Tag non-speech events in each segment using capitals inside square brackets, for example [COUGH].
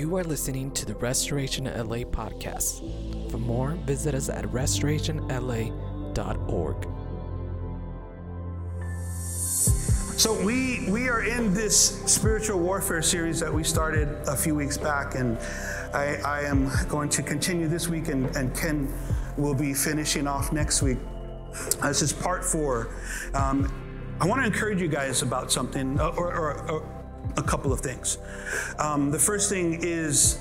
You are listening to the Restoration LA podcast. For more, visit us at restorationla.org. So we we are in this spiritual warfare series that we started a few weeks back, and I, I am going to continue this week, and, and Ken will be finishing off next week. This is part four. Um, I want to encourage you guys about something, or, or, or a couple of things. Um, the first thing is,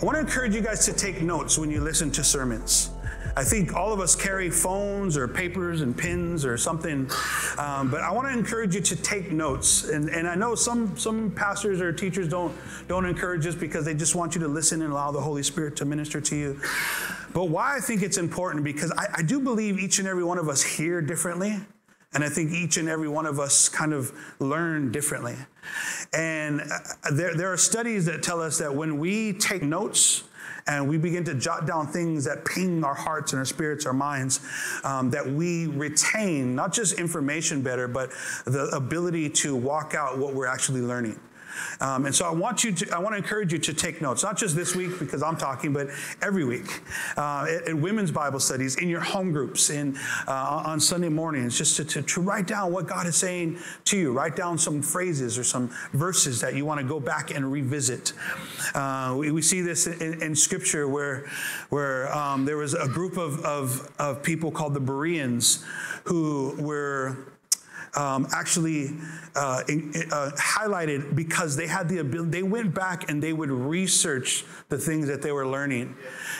I want to encourage you guys to take notes when you listen to sermons. I think all of us carry phones or papers and pens or something, um, but I want to encourage you to take notes. And, and I know some some pastors or teachers don't don't encourage this because they just want you to listen and allow the Holy Spirit to minister to you. But why I think it's important because I, I do believe each and every one of us hear differently. And I think each and every one of us kind of learn differently. And uh, there, there are studies that tell us that when we take notes, and we begin to jot down things that ping our hearts and our spirits, our minds, um, that we retain not just information better, but the ability to walk out what we're actually learning. Um, and so I want you to, I want to encourage you to take notes, not just this week because I'm talking, but every week uh, in women's Bible studies, in your home groups, in uh, on Sunday mornings, just to, to, to, write down what God is saying to you. Write down some phrases or some verses that you want to go back and revisit. Uh, we, we, see this in, in, Scripture where where um, there was a group of, of, of people called the Bereans who were um, actually uh, uh, highlighted because they had the ability, they went back and they would research the things that they were learning.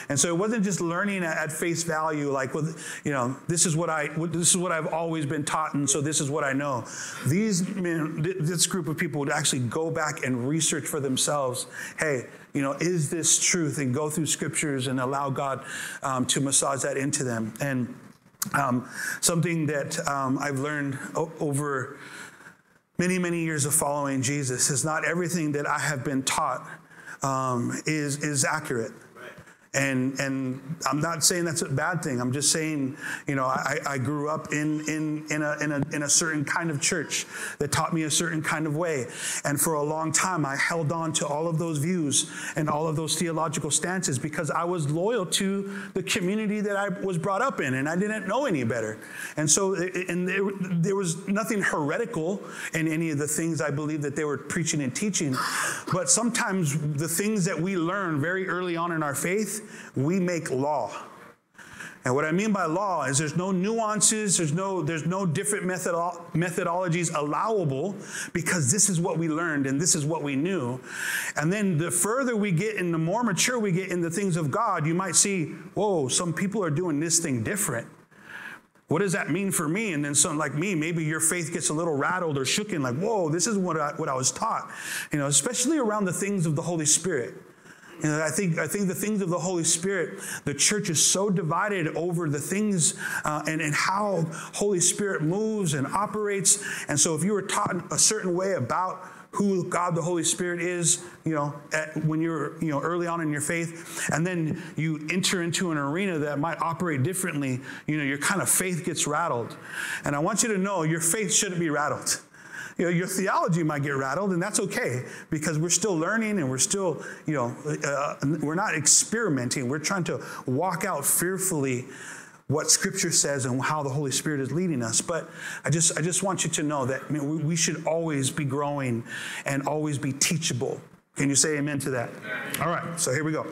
And so it wasn't just learning at, face value, like, well, you know, this is what I, this is what I've always been taught, and so this is what I know. These, men, this group of people would actually go back and research for themselves. Hey, you know, is this truth? And go through scriptures and allow God um, to massage that into them. And um, something that um, I've learned o- over many, many years of following Jesus is not everything that I have been taught um, is, is accurate. And, and I'm not saying that's a bad thing. I'm just saying, you know, I, I grew up in, in, in, a, in, a, in a certain kind of church that taught me a certain kind of way. And for a long time, I held on to all of those views and all of those theological stances because I was loyal to the community that I was brought up in and I didn't know any better. And so, and there, there was nothing heretical in any of the things I believe that they were preaching and teaching. But sometimes the things that we learn very early on in our faith, we make law. And what I mean by law is there's no nuances, there's no, there's no different methodologies allowable because this is what we learned and this is what we knew. And then the further we get and the more mature we get in the things of God, you might see, whoa, some people are doing this thing different. What does that mean for me? And then some like me, maybe your faith gets a little rattled or shooken, like, whoa, this is what I, what I was taught. You know, especially around the things of the Holy Spirit. You know, I think I think the things of the Holy Spirit, the church is so divided over the things uh, and, and how Holy Spirit moves and operates. And so, if you were taught a certain way about who God the Holy Spirit is, you know, at, when you're, you know, early on in your faith, and then you enter into an arena that might operate differently, you know, your kind of faith gets rattled. And I want you to know your faith shouldn't be rattled you know, your theology might get rattled, and that's okay because we're still learning and we're still, you know, uh, we're not experimenting. We're trying to walk out fearfully what Scripture says and how the Holy Spirit is leading us. But I just, I just want you to know that I mean, we, we should always be growing and always be teachable. Can you say amen to that? All right, so here we go.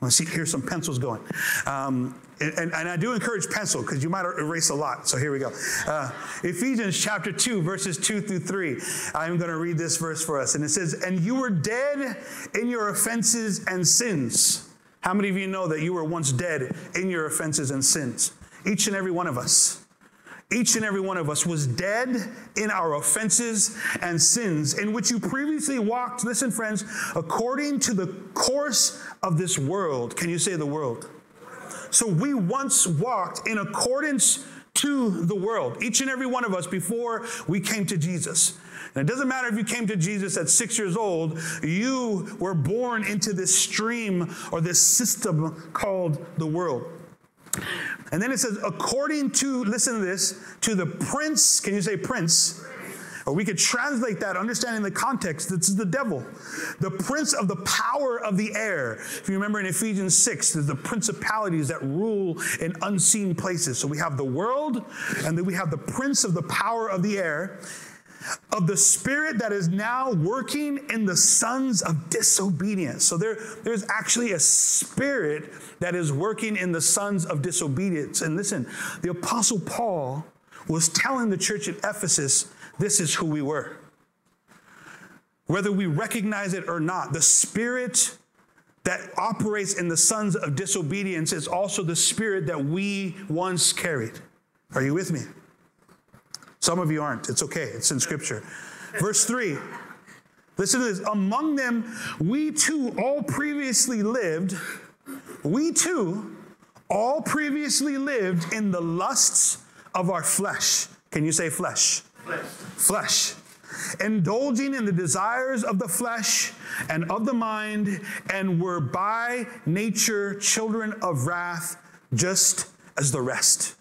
Let's see, here's some pencils going. Um, and, and, I do encourage pencil because you might erase a lot. So here we go. Uh, Ephesians chapter 2, verses 2 through 3. I'm going to read this verse for us. And it says, And you were dead in your offenses and sins. How many of you know that you were once dead in your offenses and sins? Each and every one of us. Each and every one of us was dead in our offenses and sins, in which you previously walked, listen, friends, according to the course of this world. Can you say the world? So we once walked in accordance to the world, each and every one of us before we came to Jesus. And it doesn't matter if you came to Jesus at six years old, you were born into this stream or this system called the world. And then it says, according to, listen to this, to the prince, can you say prince? Or we could translate that, understanding the context. This is the devil, the prince of the power of the air. If you remember in Ephesians 6, there's the principalities that rule in unseen places. So we have the world, and then we have the prince of the power of the air, of the spirit that is now working in the sons of disobedience. So there, there's actually a spirit that is working in the sons of disobedience. And listen, the Apostle Paul was telling the church at Ephesus, this is who we were. Whether we recognize it or not, the spirit that operates in the sons of disobedience is also the spirit that we once carried. Are you with me? Some of you aren't. It's okay, it's in scripture. Verse 3. Listen to this. Among them, we too all previously lived, we too all previously lived in the lusts of our flesh. Can you say flesh? Flesh. Flesh. Indulging in the desires of the flesh and of the mind, and were by nature children of wrath, just as the rest.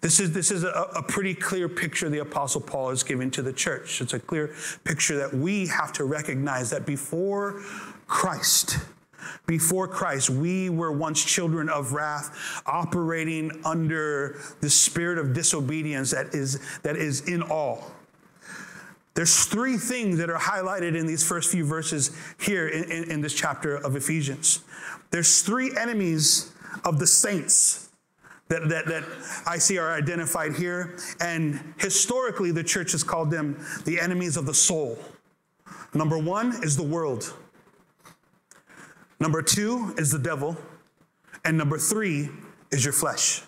This is, this is a, a, pretty clear picture the Apostle Paul is giving to the church. It's a clear picture that we have to recognize that before Christ, before Christ, we were once children of wrath, operating under the spirit of disobedience that is, that is in all. There's three things that are highlighted in these first few verses here in, in, in this chapter of Ephesians. There's three enemies of the saints that, that, that I see are identified here. And historically, the church has called them the enemies of the soul. Number one is the world. Number two is the devil. And number three is your flesh.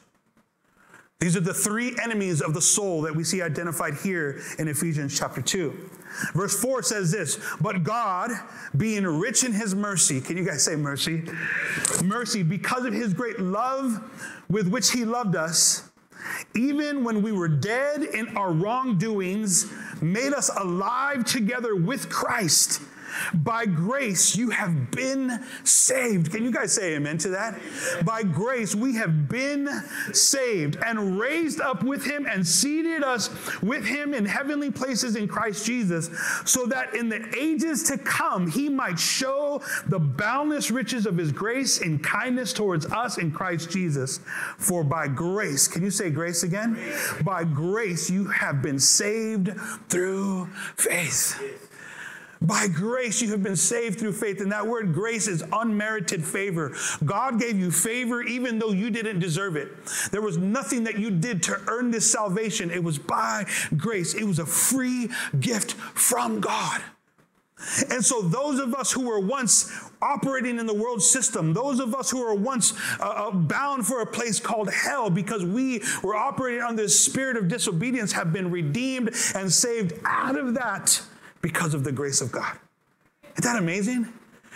These are the three enemies of the soul that we see identified here in Ephesians chapter 2. Verse 4 says this But God, being rich in his mercy, can you guys say mercy? Mercy, because of his great love with which he loved us, even when we were dead in our wrongdoings, made us alive together with Christ. By grace, you have been saved. Can you guys say amen to that? By grace, we have been saved and raised up with him and seated us with him in heavenly places in Christ Jesus, so that in the ages to come, he might show the boundless riches of his grace and kindness towards us in Christ Jesus. For by grace, can you say grace again? By grace, you have been saved through faith. By grace, you have been saved through faith. And that word grace is unmerited favor. God gave you favor even though you didn't deserve it. There was nothing that you did to earn this salvation. It was by grace, it was a free gift from God. And so, those of us who were once operating in the world system, those of us who were once uh, uh bound for a place called hell because we were operating under the spirit of disobedience, have been redeemed and saved out of that because of the grace of God. Isn't that amazing?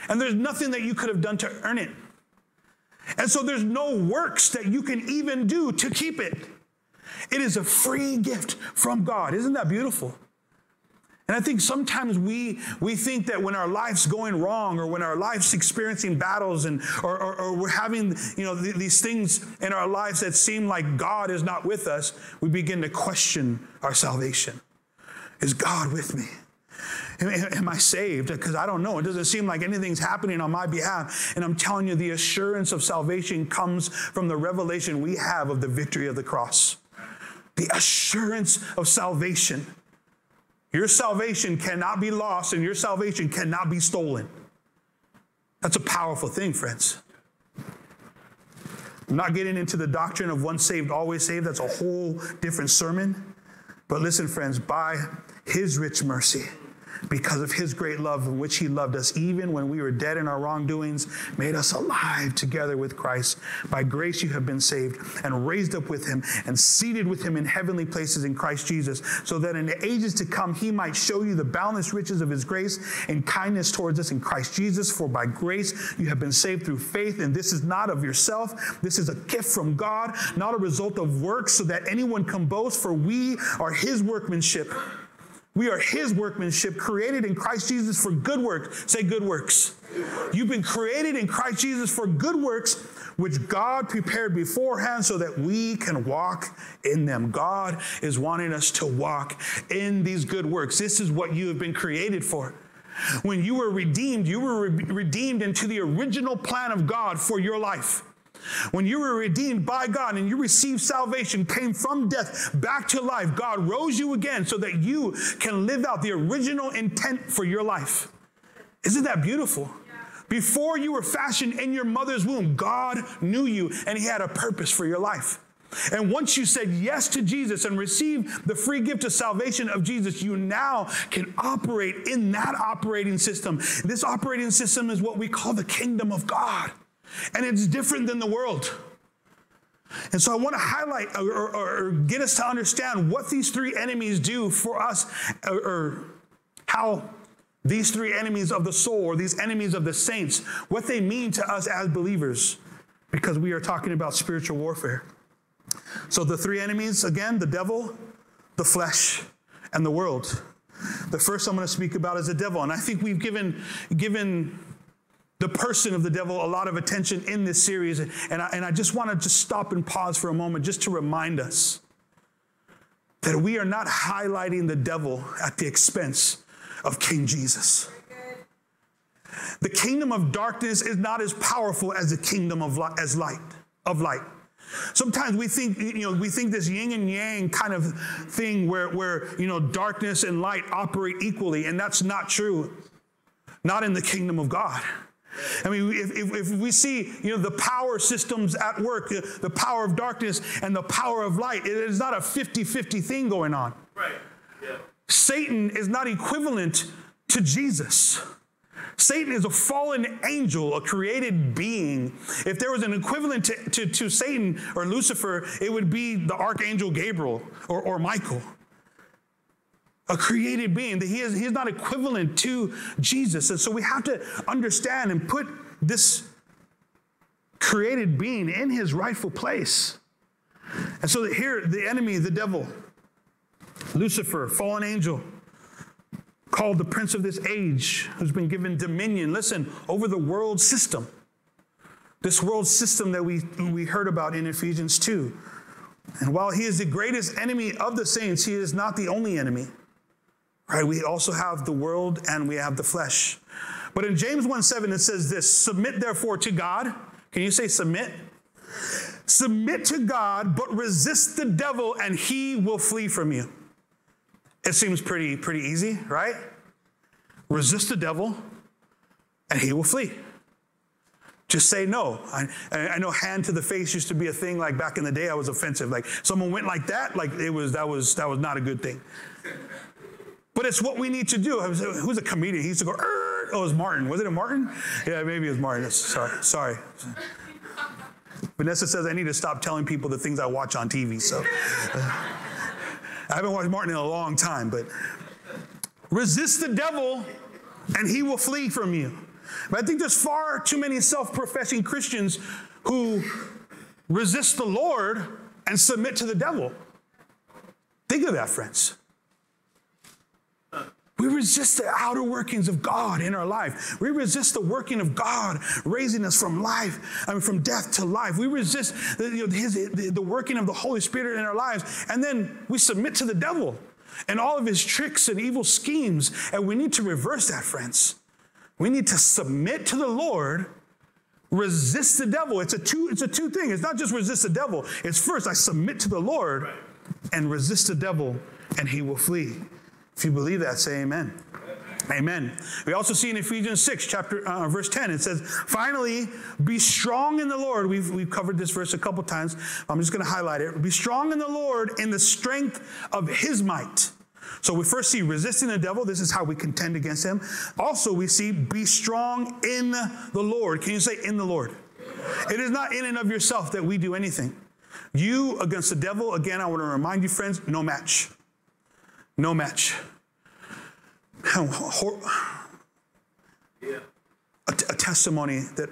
And there's nothing that you could have done to earn it. And so there's no works that you can even do to keep it. It is a free gift from God. Isn't that beautiful? And I think sometimes we, we think that when our life's going wrong or when our life's experiencing battles and, or, or, or we're having you know, th- these things in our lives that seem like God is not with us, we begin to question our salvation. Is God with me? Am I saved? Because I don't know. It doesn't seem like anything's happening on my behalf. And I'm telling you, the assurance of salvation comes from the revelation we have of the victory of the cross. The assurance of salvation. Your salvation cannot be lost, and your salvation cannot be stolen. That's a powerful thing, friends. I'm not getting into the doctrine of once saved, always saved. That's a whole different sermon. But listen, friends, by his rich mercy, because of his great love in which he loved us, even when we were dead in our wrongdoings, made us alive together with Christ. By grace you have been saved and raised up with him and seated with him in heavenly places in Christ Jesus, so that in the ages to come he might show you the boundless riches of his grace and kindness towards us in Christ Jesus. For by grace you have been saved through faith, and this is not of yourself. This is a gift from God, not a result of works, so that anyone can boast, for we are his workmanship we are his workmanship, created in Christ Jesus for good works. Say good works. You've been created in Christ Jesus for good works, which God prepared beforehand so that we can walk in them. God is wanting us to walk in these good works. This is what you have been created for. When you were redeemed, you were re- redeemed into the original plan of God for your life. When you were redeemed by God and you received salvation, came from death back to life, God rose you again so that you can live out the original intent for your life. Isn't that beautiful? Before you were fashioned in your mother's womb, God knew you and He had a purpose for your life. And once you said yes to Jesus and received the free gift of salvation of Jesus, you now can operate in that operating system. This operating system is what we call the kingdom of God, and it's different than the world. And so I want to highlight or, or, or get us to understand what these three enemies do for us, or, or how these three enemies of the soul, or these enemies of the saints, what they mean to us as believers, because we are talking about spiritual warfare. So the three enemies again the devil, the flesh, and the world. The first I'm going to speak about is the devil. And I think we've given, given the person of the devil a lot of attention in this series. And I, and I just want to just stop and pause for a moment just to remind us that we are not highlighting the devil at the expense of King Jesus. The kingdom of darkness is not as powerful as the kingdom of light, as light of light. Sometimes we think, you know, we think this yin and yang kind of thing where, where, you know, darkness and light operate equally, and that's not true. Not in the kingdom of God. I mean, if, if, if, we see, you know, the power systems at work, the, the power of darkness and the power of light, it is not a 50-50 thing going on. Right. Yeah. Satan is not equivalent to Jesus. Satan is a fallen angel, a created being. If there was an equivalent to, to, to Satan or Lucifer, it would be the archangel Gabriel or, or Michael. A created being. That he is, he is not equivalent to Jesus. And so we have to understand and put this created being in his rightful place. And so here, the enemy, the devil, Lucifer, fallen angel, called the prince of this age, who's been given dominion, listen, over the world system. This world system that we, we heard about in Ephesians 2. And while he is the greatest enemy of the saints, he is not the only enemy. Right? We also have the world and we have the flesh. But in James 1 7, it says this Submit therefore to God. Can you say submit? Submit to God, but resist the devil, and he will flee from you. It seems pretty, pretty easy, right? Resist the devil and he will flee. Just say no. I, I, know hand to the face used to be a thing like back in the day. I was offensive. Like someone went like that, like it was that was that was not a good thing. But it's what we need to do. Who's a comedian? He used to go. Oh, it was Martin. Was it a Martin? Yeah, maybe it was Martin. Sorry, uh, sorry. Vanessa says I need to stop telling people the things I watch on TV. So. [LAUGHS] I haven't watched Martin in a long time, but resist the devil and he will flee from you. But I think there's far too many self professing Christians who resist the Lord and submit to the devil. Think of that, friends. We resist the outer workings of God in our life. We resist the working of God raising us from life, I mean, from death to life. We resist the, you know, his, the, the working of the Holy Spirit in our lives. And then we submit to the devil and all of his tricks and evil schemes. And we need to reverse that, friends. We need to submit to the Lord, resist the devil. It's a two, it's a two thing. It's not just resist the devil. It's first I submit to the Lord and resist the devil, and he will flee. If you believe that, say amen. Amen. We also see in Ephesians 6, chapter uh, verse 10, it says, finally, be strong in the Lord. We've, we've covered this verse a couple times. I'm just going to highlight it. Be strong in the Lord in the strength of his might. So we first see resisting the devil. This is how we contend against him. Also, we see be strong in the Lord. Can you say in the Lord? It is not in and of yourself that we do anything. You against the devil, again, I want to remind you, friends, no match. No match. A, a testimony that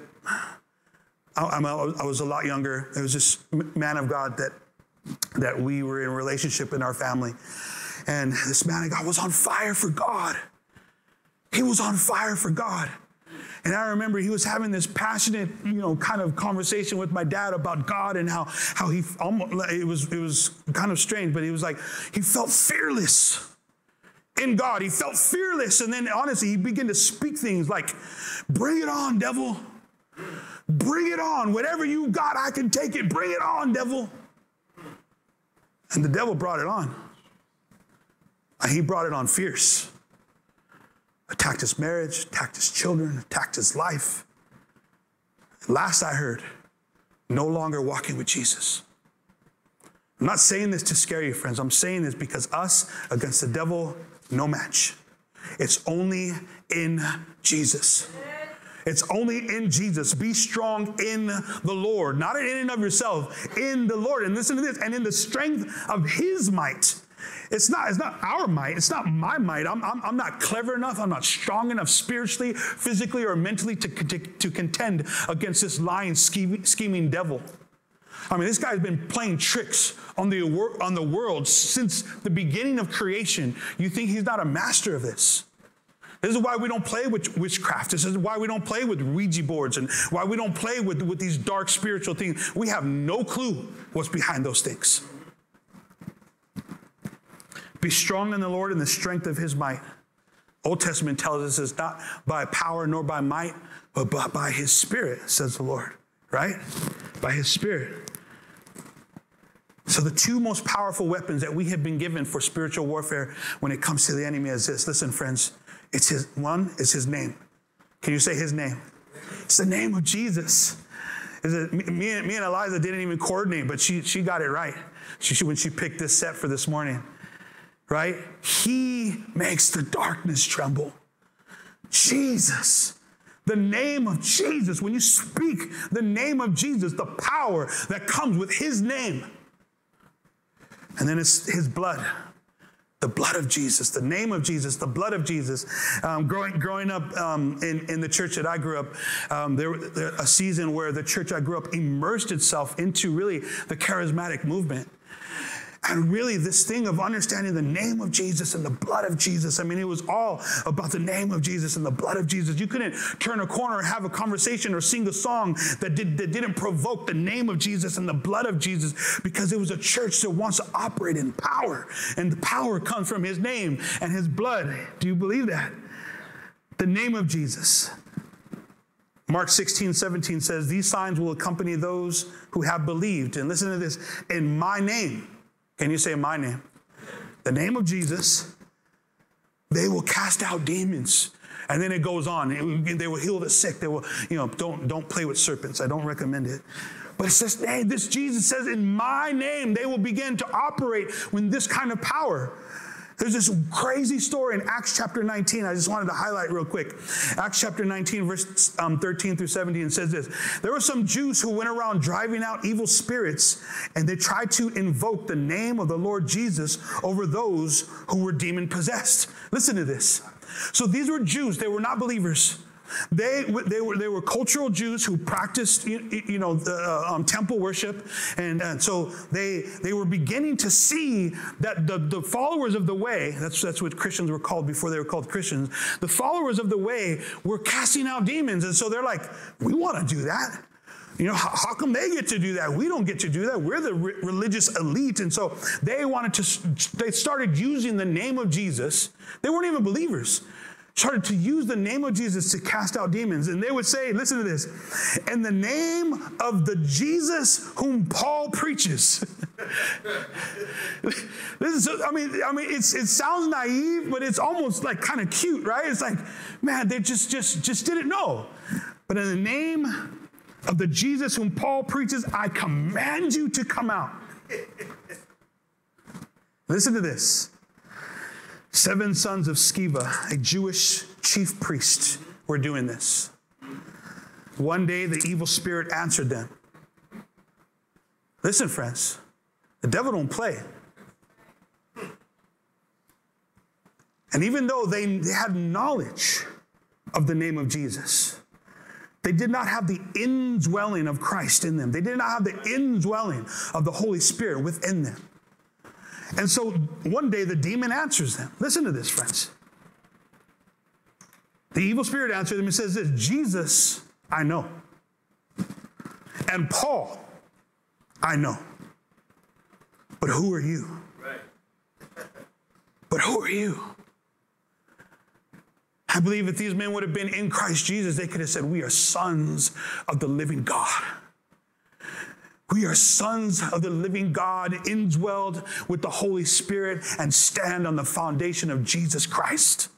I, I, was a lot younger. There was this man of God that that we were in a relationship in our family, and this man of God was on fire for God. He was on fire for God. And I remember he was having this passionate, you know, kind of conversation with my dad about God and how, how he almost, it was, it was kind of strange, but he was like, he felt fearless in God. He felt fearless. And then honestly, he began to speak things like, bring it on, devil. Bring it on. Whatever you got, I can take it. Bring it on, devil. And the devil brought it on. He brought it on fierce. Attacked his marriage, attacked his children, attacked his life. Last I heard, no longer walking with Jesus. I'm not saying this to scare you, friends. I'm saying this because us against the devil, no match. It's only in Jesus. It's only in Jesus. Be strong in the Lord, not in and of yourself, in the Lord. And listen to this, and in the strength of his might. It's not, it's not our might. It's not my might. I'm, I'm, I'm not clever enough. I'm not strong enough spiritually, physically, or mentally to, to, to contend against this lying, scheming, scheming devil. I mean, this guy's been playing tricks on the, on the world since the beginning of creation. You think he's not a master of this? This is why we don't play with witchcraft. This is why we don't play with Ouija boards and why we don't play with, with these dark spiritual things. We have no clue what's behind those things. Be strong in the Lord and the strength of his might. Old Testament tells us it's not by power nor by might, but by his spirit, says the Lord, right? By his spirit. So, the two most powerful weapons that we have been given for spiritual warfare when it comes to the enemy is this. Listen, friends, it's his one is his name. Can you say his name? It's the name of Jesus. It me, and, me and Eliza didn't even coordinate, but she she got it right. She, she, when she picked this set for this morning, right? He makes the darkness tremble. Jesus. The name of Jesus, when you speak the name of Jesus, the power that comes with his name. And then it's his blood the blood of Jesus, the name of Jesus, the blood of Jesus. Um, growing, growing up um, in, in the church that I grew up, um, there was a season where the church I grew up immersed itself into really the charismatic movement. And really, this thing of understanding the name of Jesus and the blood of Jesus. I mean, it was all about the name of Jesus and the blood of Jesus. You couldn't turn a corner and have a conversation or sing a song that, did, that didn't provoke the name of Jesus and the blood of Jesus because it was a church that wants to operate in power. And the power comes from his name and his blood. Do you believe that? The name of Jesus. Mark 16, 17 says, These signs will accompany those who have believed. And listen to this in my name can you say my name? The name of Jesus. They will cast out demons. And then it goes on. They will heal the sick. They will, you know, don't, don't play with serpents. I don't recommend it. But it says, hey, this Jesus says, in my name, they will begin to operate with this kind of power. There's this crazy story in Acts chapter 19. I just wanted to highlight real quick. Acts chapter 19, verse um, 13 through 17 says this There were some Jews who went around driving out evil spirits, and they tried to invoke the name of the Lord Jesus over those who were demon possessed. Listen to this. So these were Jews, they were not believers. They, they, were, they were cultural Jews who practiced, you, know, uh, um, temple worship. And, and so they, they were beginning to see that the, the followers of the way, that's, that's what Christians were called before they were called Christians, the followers of the way were casting out demons. And so they're like, we want to do that. You know, how, how, come they get to do that? We don't get to do that. We're the re- religious elite. And so they wanted to, they started using the name of Jesus. They weren't even believers started to use the name of Jesus to cast out demons. And they would say, listen to this, in the name of the Jesus whom Paul preaches. [LAUGHS] this is, I mean, I mean, it's, it sounds naive, but it's almost like kind of cute, right? It's like, man, they just, just, just didn't know. But in the name of the Jesus whom Paul preaches, I command you to come out. [LAUGHS] Listen to this. Seven sons of Sceva, a Jewish chief priest, were doing this. One day the evil spirit answered them. Listen, friends, the devil don't play. And even though they had knowledge of the name of Jesus, they did not have the indwelling of Christ in them. They did not have the indwelling of the Holy Spirit within them. And so one day the demon answers them. Listen to this, friends. The evil spirit answered them and says this Jesus, I know. And Paul, I know. But who are you? Right. But who are you? I believe if these men would have been in Christ Jesus, they could have said, We are sons of the living God. We are sons of the living God, indwelled with the Holy Spirit, and stand on the foundation of Jesus Christ.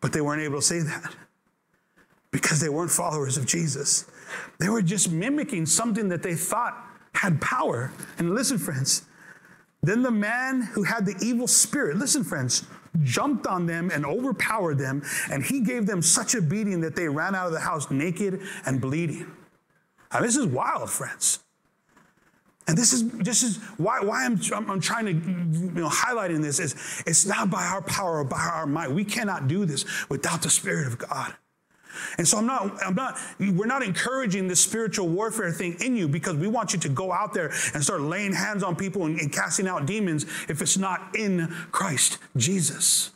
But they weren't able to say that because they weren't followers of Jesus. They were just mimicking something that they thought had power. And listen, friends, then the man who had the evil spirit, listen, friends, jumped on them and overpowered them, and he gave them such a beating that they ran out of the house naked and bleeding. Now, this is wild, friends. And this is this is why, why I'm, I'm trying to you know highlighting this is it's not by our power or by our might. We cannot do this without the Spirit of God. And so I'm not, I'm not, we're not encouraging this spiritual warfare thing in you because we want you to go out there and start laying hands on people and, and casting out demons if it's not in Christ Jesus.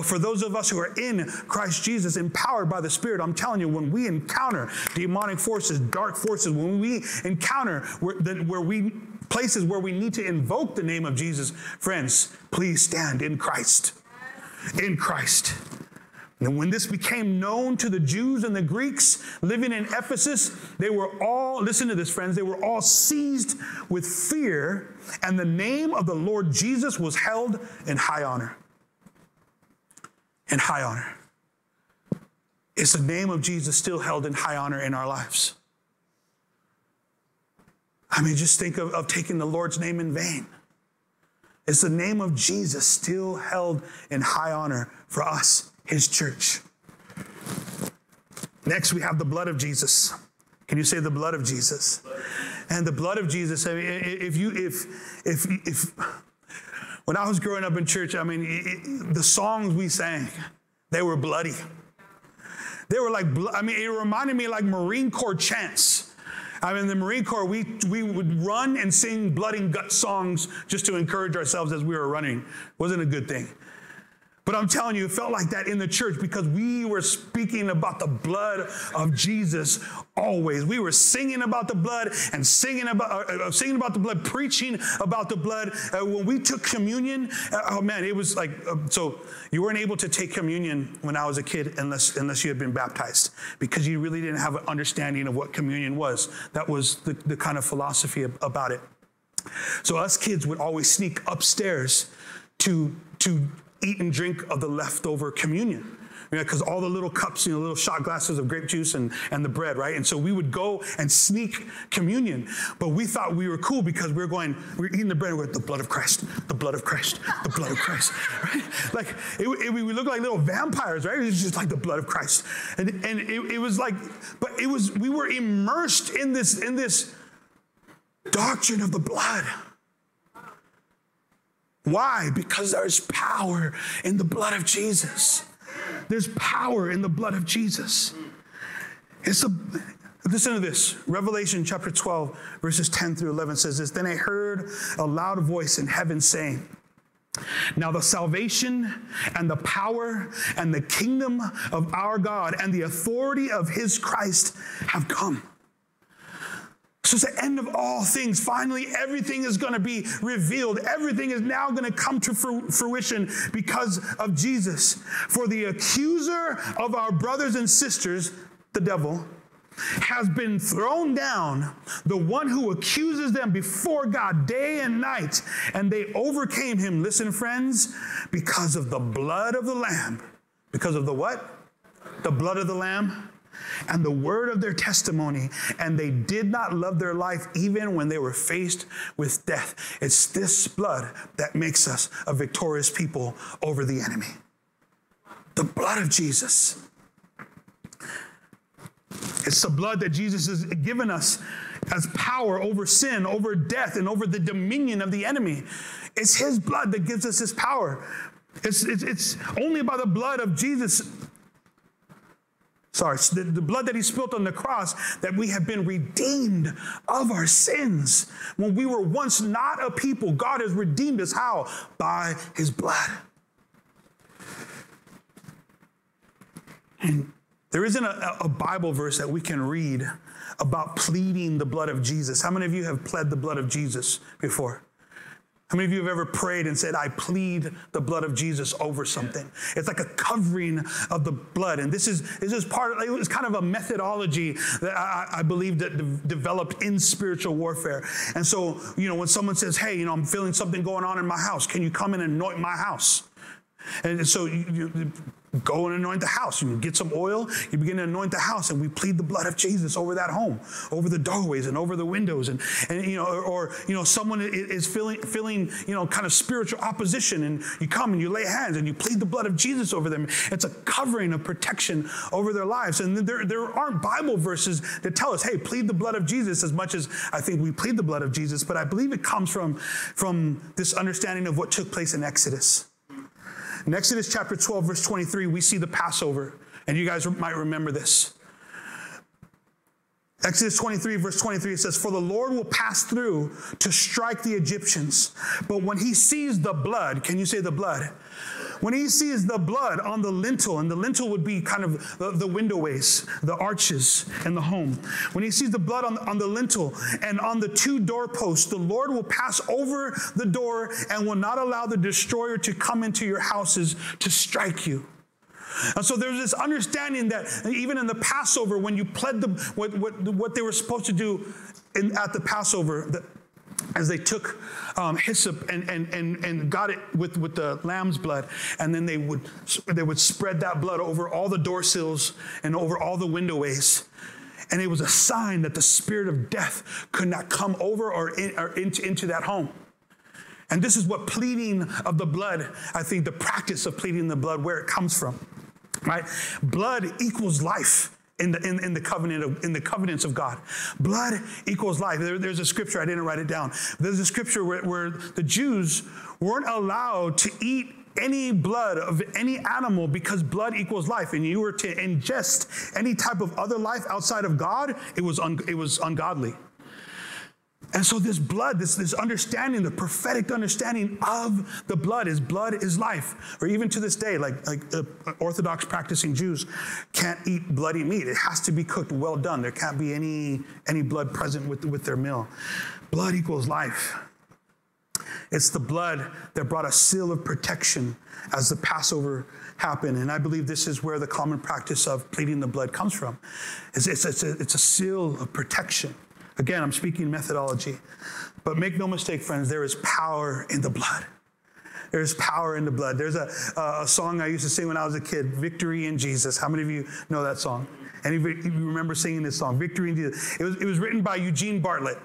But for those of us who are in Christ Jesus, empowered by the Spirit, I'm telling you, when we encounter demonic forces, dark forces, when we encounter where, where we places where we need to invoke the name of Jesus, friends, please stand in Christ. In Christ. And when this became known to the Jews and the Greeks living in Ephesus, they were all, listen to this, friends, they were all seized with fear, and the name of the Lord Jesus was held in high honor. In high honor. Is the name of Jesus still held in high honor in our lives? I mean, just think of, of taking the Lord's name in vain. Is the name of Jesus still held in high honor for us his church. Next, we have the blood of Jesus. Can you say the blood of Jesus? And the blood of Jesus. I mean, if you, if, if, if, when I was growing up in church, I mean, it, the songs we sang, they were bloody. They were like, I mean, it reminded me like Marine Corps chants. I mean, the Marine Corps, we, we would run and sing blood and gut songs just to encourage ourselves as we were running. Wasn't a good thing. But I'm telling you, it felt like that in the church because we were speaking about the blood of Jesus always. We were singing about the blood and singing about uh, uh singing about the blood, preaching about the blood. Uh, when we took communion, uh, oh man, it was like uh, so. You weren't able to take communion when I was a kid unless unless you had been baptized because you really didn't have an understanding of what communion was. That was the, the kind of philosophy about it. So us kids would always sneak upstairs to to eat and drink of the leftover communion because all the little cups, you know, little shot glasses of grape juice and, and the bread, right? And so we would go and sneak communion, but we thought we were cool because we were going, we were eating the bread and we are the blood of Christ, the blood of Christ, the blood of Christ, [LAUGHS] right? Like it, it, we looked like little vampires, right? It was just like the blood of Christ. And, and it, it was like, but it was, we were immersed in this, in this doctrine of the blood. Why? Because there's power in the blood of Jesus. There's power in the blood of Jesus. It's a Listen to this. Revelation chapter 12, verses 10 through 11 says this Then I heard a loud voice in heaven saying, Now the salvation and the power and the kingdom of our God and the authority of his Christ have come. So it's the end of all things. Finally, everything is going to be revealed. Everything is now going to come to fruition because of Jesus. For the accuser of our brothers and sisters, the devil, has been thrown down, the one who accuses them before God day and night, and they overcame him. Listen, friends, because of the blood of the Lamb. Because of the what? The blood of the Lamb and the word of their testimony, and they did not love their life even when they were faced with death. It's this blood that makes us a victorious people over the enemy. The blood of Jesus. It's the blood that Jesus has given us as power over sin, over death, and over the dominion of the enemy. It's His blood that gives us His power. It's, it's, it's only by the blood of Jesus sorry, the, the, blood that he spilt on the cross, that we have been redeemed of our sins. When we were once not a people, God has redeemed us how? By his blood. And there isn't a, a, Bible verse that we can read about pleading the blood of Jesus. How many of you have pled the blood of Jesus before? How many of you have ever prayed and said, I plead the blood of Jesus over something? It's like a covering of the blood. And this is, this is part of, it was kind of a methodology that I, I believe that de- developed in spiritual warfare. And so, you know, when someone says, hey, you know, I'm feeling something going on in my house, can you come and anoint my house? And so you, you, go and anoint the house. You get some oil, you begin to anoint the house, and we plead the blood of Jesus over that home, over the doorways and over the windows. And, and you know, or, or you know, someone is feeling, feeling, you know, kind of spiritual opposition, and you come and you lay hands and you plead the blood of Jesus over them. It's a covering of protection over their lives. And there, there aren't Bible verses that tell us, hey, plead the blood of Jesus as much as I think we plead the blood of Jesus, but I believe it comes from, from this understanding of what took place in Exodus. In Exodus chapter 12, verse 23, we see the Passover, and you guys might remember this. Exodus 23, verse 23, it says, For the Lord will pass through to strike the Egyptians. But when he sees the blood, can you say the blood? When he sees the blood on the lintel, and the lintel would be kind of the, the windowways, the arches, and the home. When he sees the blood on, on the lintel and on the two doorposts, the Lord will pass over the door and will not allow the destroyer to come into your houses to strike you. And so there's this understanding that even in the Passover, when you pled the, what, what, what they were supposed to do in, at the Passover, as they took um, hyssop and, and, and, and got it with, with the lamb's blood, and then they would, they would spread that blood over all the door sills and over all the windowways. And it was a sign that the spirit of death could not come over or, in, or into, into that home. And this is what pleading of the blood, I think the practice of pleading the blood, where it comes from, right? Blood equals life in the, in, in, the covenant of, in the covenants of God. Blood equals life. There, there's a scripture, I didn't write it down. There's a scripture where, where the Jews weren't allowed to eat any blood of any animal because blood equals life. And you were to ingest any type of other life outside of God, it was, un, it was ungodly. And so this blood, this, this understanding, the prophetic understanding of the blood is blood is life. Or even to this day, like, like uh, Orthodox practicing Jews can't eat bloody meat. It has to be cooked well done. There can't be any, any blood present with, with their meal. Blood equals life. It's the blood that brought a seal of protection as the Passover happened. And I believe this is where the common practice of pleading the blood comes from. It's, it's, it's, a, it's a seal of protection. Again, I'm speaking methodology. But make no mistake, friends, there is power in the blood. There's power in the blood. There's a, a, song I used to sing when I was a kid, Victory in Jesus. How many of you know that song? Any of you remember singing this song, Victory in Jesus? It was, it was written by Eugene Bartlett.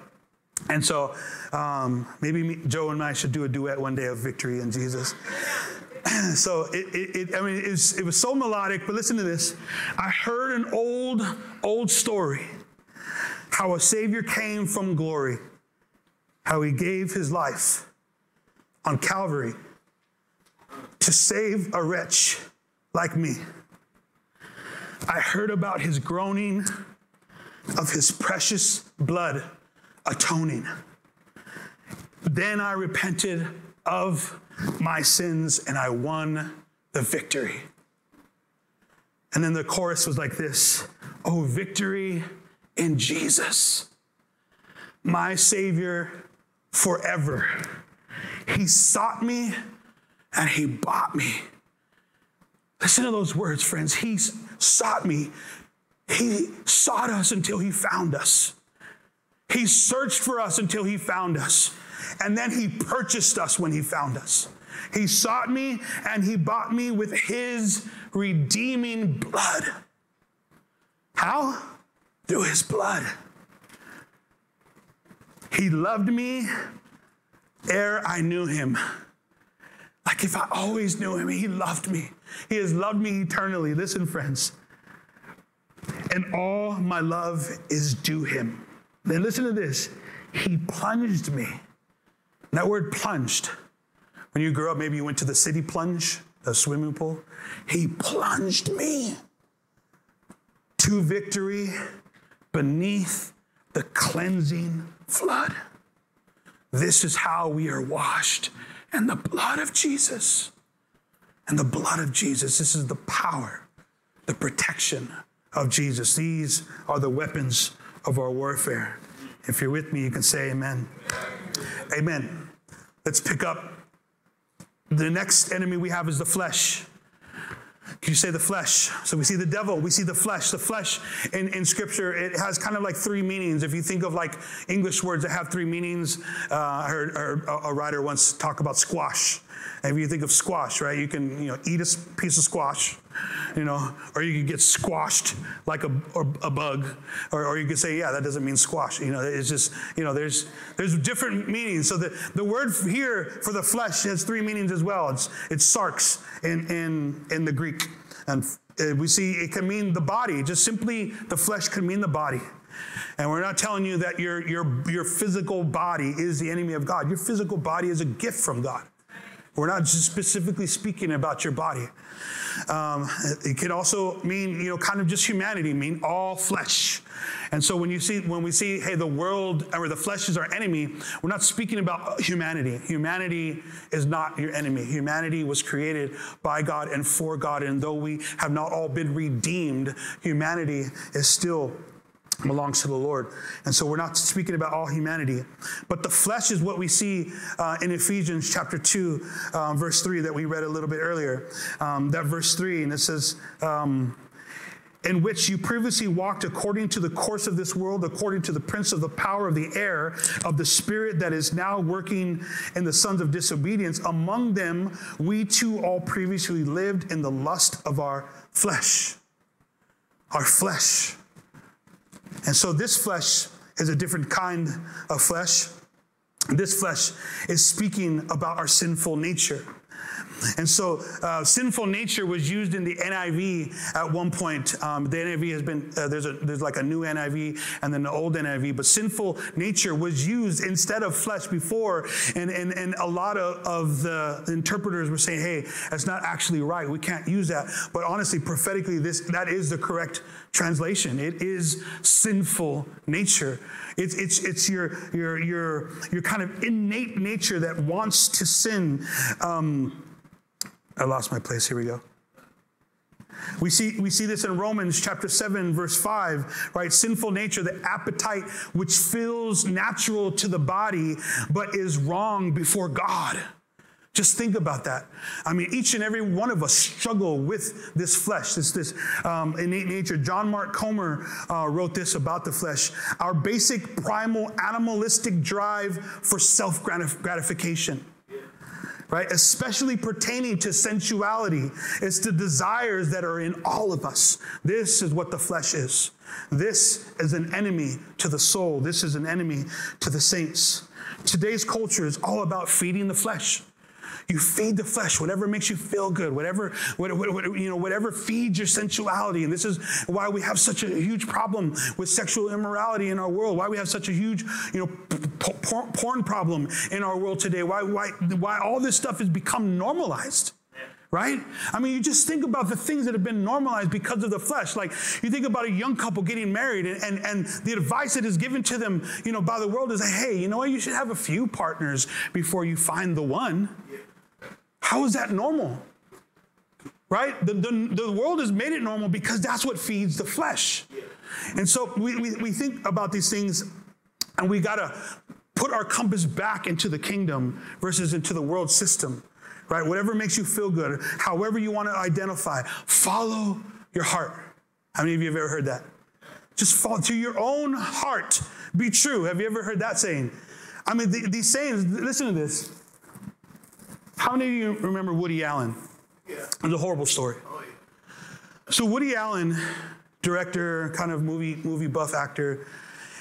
And so um, maybe me, Joe and I should do a duet one day of Victory in Jesus. [CLEARS THROAT] so it, it, it, I mean, it was, it was so melodic, but listen to this. I heard an old, old story how a Savior came from glory, how he gave his life on Calvary to save a wretch like me. I heard about his groaning of his precious blood atoning. Then I repented of my sins and I won the victory. And then the chorus was like this Oh, victory in Jesus, my Savior forever. He sought me and He bought me. Listen to those words, friends. He sought me. He sought us until He found us. He searched for us until He found us. And then He purchased us when He found us. He sought me and He bought me with His redeeming blood. How? Through his blood. He loved me ere I knew him. Like if I always knew him, he loved me. He has loved me eternally. Listen, friends. And all my love is due him. Then listen to this. He plunged me. That word plunged. When you grew up, maybe you went to the city plunge, the swimming pool. He plunged me to victory beneath the cleansing flood. This is how we are washed And the blood of Jesus. And the blood of Jesus, this is the power the protection of Jesus. These are the weapons of our warfare. If you're with me, you can say amen. Amen. Let's pick up. The next enemy we have is the flesh. You say the flesh? So we see the devil, we see the flesh. The flesh in, in scripture, it has kind of like three meanings. If you think of like English words that have three meanings, uh, I heard, heard a writer once talk about squash. If you think of squash, right, you can you know eat a piece of squash, you know, or you can get squashed like a, a bug, or, or you could say, yeah, that doesn't mean squash. You know, it's just, you know, there's there's different meanings. So the, the word here for the flesh has three meanings as well. It's it's sarx in in in the Greek, and uh, we see it can mean the body. Just simply, the flesh can mean the body. And we're not telling you that your, your, your physical body is the enemy of God. Your physical body is a gift from God. We're not just specifically speaking about your body. Um, it could also mean, you know, kind of just humanity, mean all flesh. And so when you see, when we see, hey, the world or the flesh is our enemy, we're not speaking about humanity. Humanity is not your enemy. Humanity was created by God and for God. And though we have not all been redeemed, humanity is still belongs to the Lord. And so we're not speaking about all humanity. But the flesh is what we see uh, in Ephesians chapter 2, um, verse 3, that we read a little bit earlier. Um, that verse 3, and it says, um, in which you previously walked according to the course of this world, according to the prince of the power of the air, of the spirit that is now working in the sons of disobedience. Among them, we too all previously lived in the lust of our flesh. Our flesh. And so this flesh is a different kind of flesh. This flesh is speaking about our sinful nature. And so, uh, sinful nature was used in the NIV at one point. Um, the NIV has been uh, there's a there's like a new NIV and then the old NIV, but sinful nature was used instead of flesh before, and and and a lot of, of the interpreters were saying, hey, that's not actually right. We can't use that. But honestly, prophetically, this that is the correct translation. It is sinful nature. It's, it's, it's your, your, your, your kind of innate nature that wants to sin. Um, I lost my place. Here we go. We see, we see this in Romans chapter 7, verse 5, right? Sinful nature, the appetite which feels natural to the body, but is wrong before God. Just think about that. I mean, each and every one of us struggle with this flesh, this, this um, innate nature. John Mark Comer uh, wrote this about the flesh. Our basic primal animalistic drive for self gratification right? Especially pertaining to sensuality. It's the desires that are in all of us. This is what the flesh is. This is an enemy to the soul. This is an enemy to the saints. Today's culture is all about feeding the flesh. You feed the flesh, whatever makes you feel good, whatever, whatever, you know, whatever feeds your sensuality. And this is why we have such a huge problem with sexual immorality in our world. Why we have such a huge, you know, porn problem in our world today. Why, why, why all this stuff has become normalized right? I mean, you just think about the things that have been normalized because of the flesh. Like you think about a young couple getting married, and, and, and the advice that is given to them, you know, by the world is, hey, you know what? You should have a few partners before you find the one. How is that normal? Right? The, the, the world has made it normal because that's what feeds the flesh. And so we, we, we think about these things and we got to put our compass back into the kingdom versus into the world system. Right? Whatever makes you feel good, however you want to identify, follow your heart. How many of you have ever heard that? Just follow to your own heart. Be true. Have you ever heard that saying? I mean, the, these sayings, listen to this. How many of you remember Woody Allen? Yeah. It's a horrible story. Oh, yeah. So Woody Allen, director, kind of movie movie buff actor,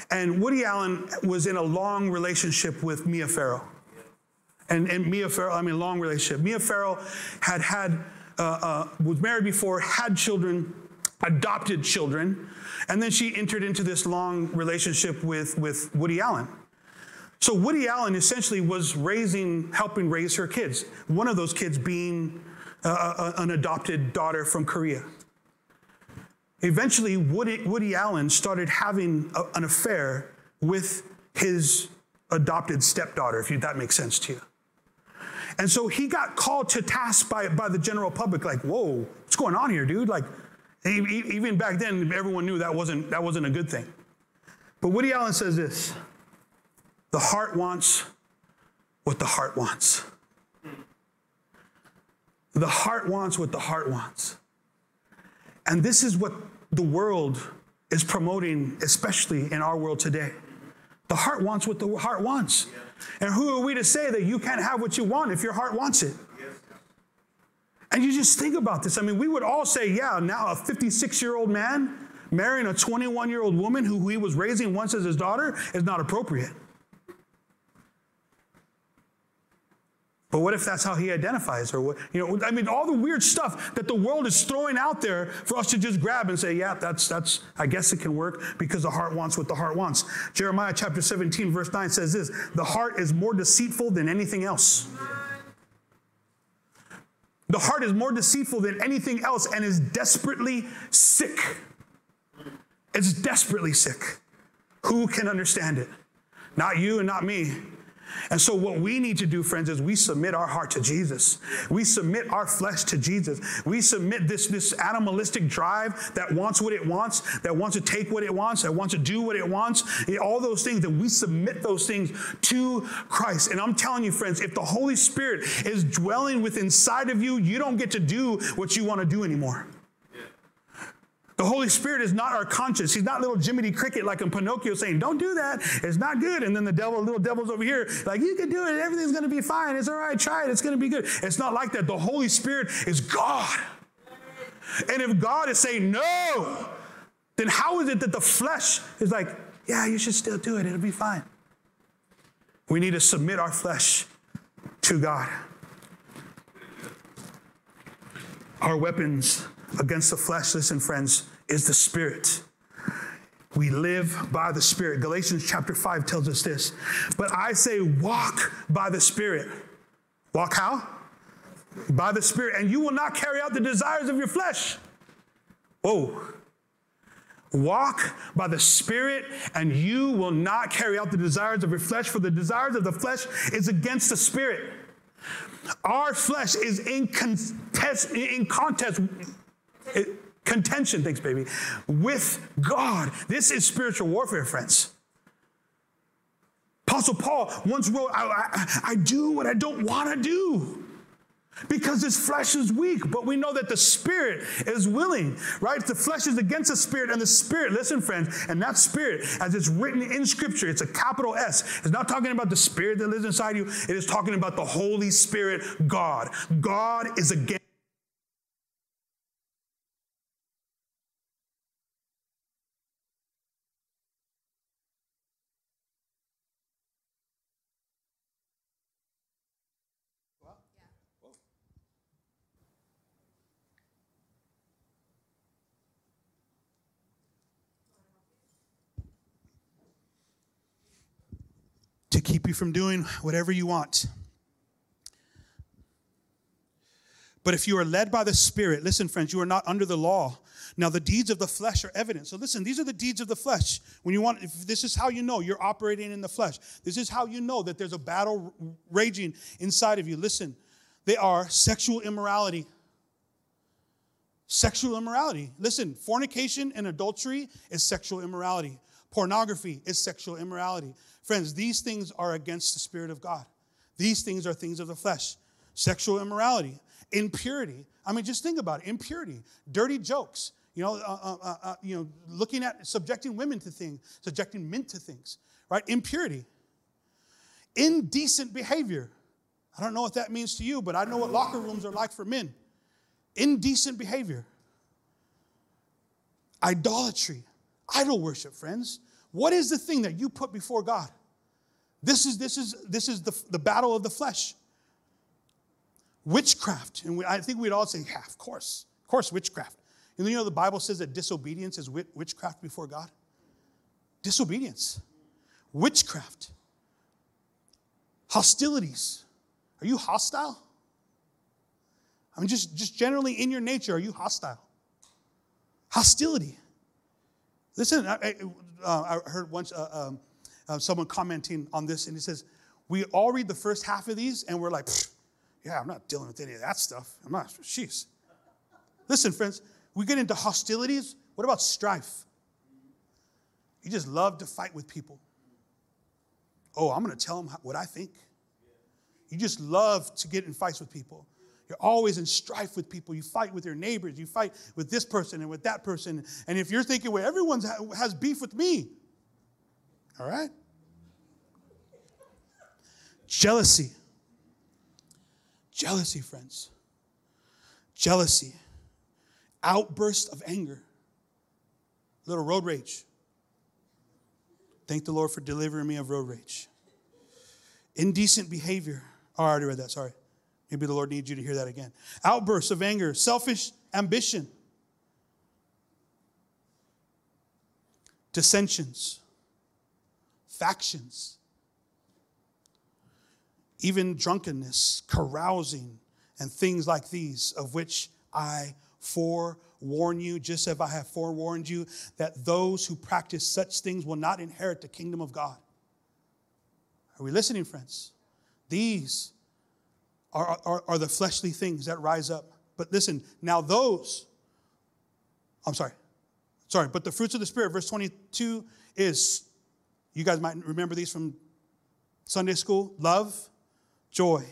and Woody Allen was in a long relationship with Mia Farrow. And, and Mia Farrow, I mean, long relationship. Mia Farrow had had, uh, uh, was married before, had children, adopted children, and then she entered into this long relationship with, with Woody Allen. So Woody Allen essentially was raising, helping raise her kids. One of those kids being uh, uh, uh, an adopted daughter from Korea. Eventually, Woody, Woody Allen started having a, an affair with his adopted stepdaughter, if you, that makes sense to you. And so he got called to task by, by the general public, like, whoa, what's going on here, dude? Like, Even back then, everyone knew that wasn't, that wasn't a good thing. But Woody Allen says this the heart wants what the heart wants. The heart wants what the heart wants. And this is what the world is promoting, especially in our world today. The heart wants what the heart wants. And who are we to say that you can't have what you want if your heart wants it? And you just think about this. I mean, we would all say, yeah, now a 56 year old man marrying a 21 year old woman who he was raising once as his daughter is not appropriate. But what if that's how he identifies? Or what, you know, I mean, all the weird stuff that the world is throwing out there for us to just grab and say, yeah, that's, that's, I guess it can work because the heart wants what the heart wants. Jeremiah chapter 17, verse 9 says this the heart is more deceitful than anything else. The heart is more deceitful than anything else and is desperately sick. It's desperately sick. Who can understand it? Not you and not me. And so, what we need to do, friends, is we submit our heart to Jesus. We submit our flesh to Jesus. We submit this, this animalistic drive that wants what it wants, that wants to take what it wants, that wants to do what it wants, all those things, that we submit those things to Christ. And I'm telling you, friends, if the Holy Spirit is dwelling within inside of you, you don't get to do what you want to do anymore. The Holy Spirit is not our conscience. He's not little Jiminy Cricket like in Pinocchio saying, Don't do that. It's not good. And then the devil, little devil's over here, like, You can do it. Everything's going to be fine. It's all right. Try it. It's going to be good. It's not like that. The Holy Spirit is God. And if God is saying no, then how is it that the flesh is like, Yeah, you should still do it. It'll be fine. We need to submit our flesh to God. Our weapons against the flesh, listen, friends, is the Spirit. We live by the Spirit. Galatians chapter 5 tells us this. But I say, walk by the Spirit. Walk how? By the Spirit. And you will not carry out the desires of your flesh. Whoa. Walk by the Spirit, and you will not carry out the desires of your flesh, for the desires of the flesh is against the Spirit. Our flesh is in contest, in contest it, contention, thanks, baby, with God. This is spiritual warfare, friends. Apostle Paul once wrote, I, I, I do what I don't want to do because his flesh is weak, but we know that the spirit is willing, right? The flesh is against the spirit, and the spirit, listen, friends, and that spirit, as it's written in scripture, it's a capital S. It's not talking about the spirit that lives inside you, it is talking about the Holy Spirit, God. God is against to keep you from doing whatever you want. But if you are led by the Spirit, listen, friends, you are not under the law. Now, the deeds of the flesh are evident. So, listen, these are the deeds of the flesh. When you want, if this is how you know you're operating in the flesh. This is how you know that there's a battle raging inside of you. Listen, they are sexual immorality. Sexual immorality. Listen, fornication and adultery is sexual immorality. Pornography is sexual immorality. Friends, these things are against the Spirit of God. These things are things of the flesh. Sexual immorality, impurity. I mean, just think about it impurity, dirty jokes. You know, uh, uh, uh, uh, you know, looking at subjecting women to things, subjecting men to things, right? Impurity, indecent behavior. I don't know what that means to you, but I know what locker rooms are like for men. Indecent behavior, idolatry, idol worship, friends. What is the thing that you put before God? This is, this is, this is the, the battle of the flesh. Witchcraft. And we, I think we'd all say, yeah, of course. Of course, witchcraft. And you know the Bible says that disobedience is witchcraft before God? Disobedience. Witchcraft. Hostilities. Are you hostile? I mean, just, just generally in your nature, are you hostile? Hostility. Listen, I, uh, I heard once uh, um, uh, someone commenting on this, and he says, We all read the first half of these, and we're like, Yeah, I'm not dealing with any of that stuff. I'm not, sheesh. Listen, friends, we get into hostilities. What about strife? You just love to fight with people. Oh, I'm going to tell them what I think. You just love to get in fights with people. You're always in strife with people. You fight with your neighbors. You fight with this person and with that person. And if you're thinking, well, everyone has beef with me, all right? Jealousy. Jealousy, friends. Jealousy. Outburst of anger. Little road rage. Thank the Lord for delivering me of road rage. Indecent behavior. Oh, I already read that, sorry. Maybe the Lord needs you to hear that again. Outbursts of anger, selfish ambition, dissensions, factions, even drunkenness, carousing, and things like these, of which I forewarn you, just as I have forewarned you, that those who practice such things will not inherit the kingdom of God. Are we listening, friends? These are, are, are the fleshly things that rise up. But listen, now those, I'm sorry, sorry, but the fruits of the Spirit, verse 22 is, you guys might remember these from Sunday school love, joy,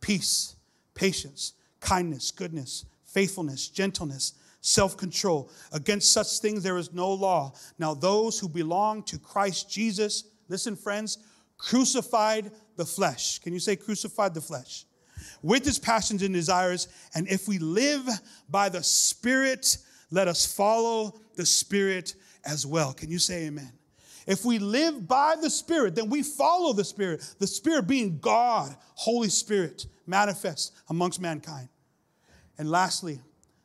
peace, patience, kindness, goodness, faithfulness, gentleness, self control. Against such things there is no law. Now, those who belong to Christ Jesus, listen, friends, crucified the flesh. Can you say crucified the flesh? With his passions and desires. And if we live by the Spirit, let us follow the Spirit as well. Can you say amen? If we live by the Spirit, then we follow the Spirit. The Spirit being God, Holy Spirit, manifest amongst mankind. And lastly,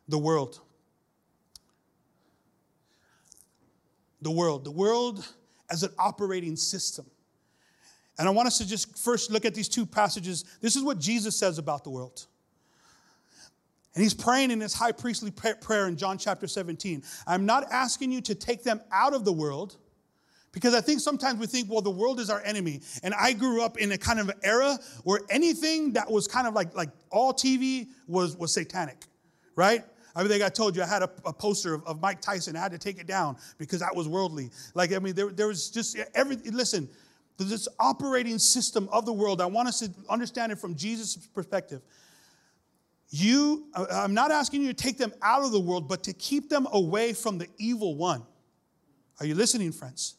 the world. The world. The world as an operating system. And I want us to just first look at these two passages. This is what Jesus says about the world. And he's praying in his high priestly prayer in John chapter 17. I'm not asking you to take them out of the world because I think sometimes we think, well, the world is our enemy. And I grew up in a kind of era where anything that was kind of like, like all TV was, was satanic, right? I think I told you I had a, a poster of, of, Mike Tyson. I had to take it down because that was worldly. Like, I mean, there, there was just every, listen, this operating system of the world, I want us to understand it from Jesus' perspective. You, I'm not asking you to take them out of the world, but to keep them away from the evil one. Are you listening, friends?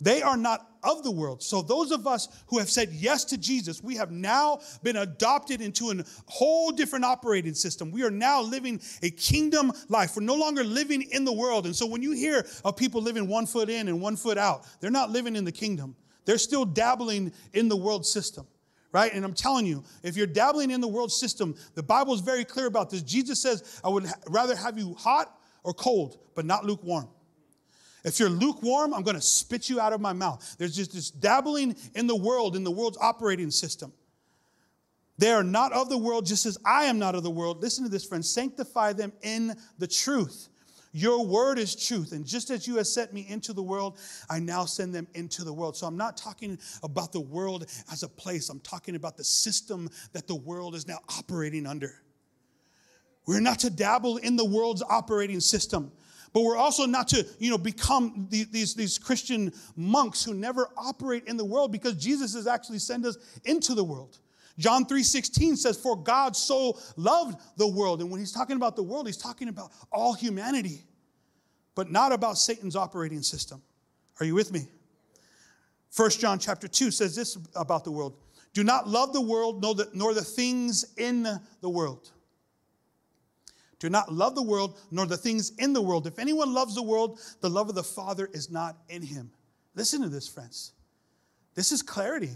They are not of the world. So, those of us who have said yes to Jesus, we have now been adopted into a whole different operating system. We are now living a kingdom life. We're no longer living in the world. And so, when you hear of people living one foot in and one foot out, they're not living in the kingdom. They're still dabbling in the world system, right? And I'm telling you, if you're dabbling in the world system, the Bible is very clear about this. Jesus says, I would rather have you hot or cold, but not lukewarm. If you're lukewarm, I'm going to spit you out of my mouth. There's just this dabbling in the world, in the world's operating system. They are not of the world, just as I am not of the world. Listen to this, friends. Sanctify them in the truth. Your word is truth. And just as you have sent me into the world, I now send them into the world. So I'm not talking about the world as a place, I'm talking about the system that the world is now operating under. We're not to dabble in the world's operating system. But we're also not to, you know, become these, these Christian monks who never operate in the world because Jesus has actually sent us into the world. John 3:16 says, For God so loved the world. And when he's talking about the world, he's talking about all humanity, but not about Satan's operating system. Are you with me? 1 John chapter 2 says this about the world. Do not love the world, nor the, things in the world. Do not love the world, nor the things in the world. If anyone loves the world, the love of the Father is not in him. Listen to this, friends. This is clarity.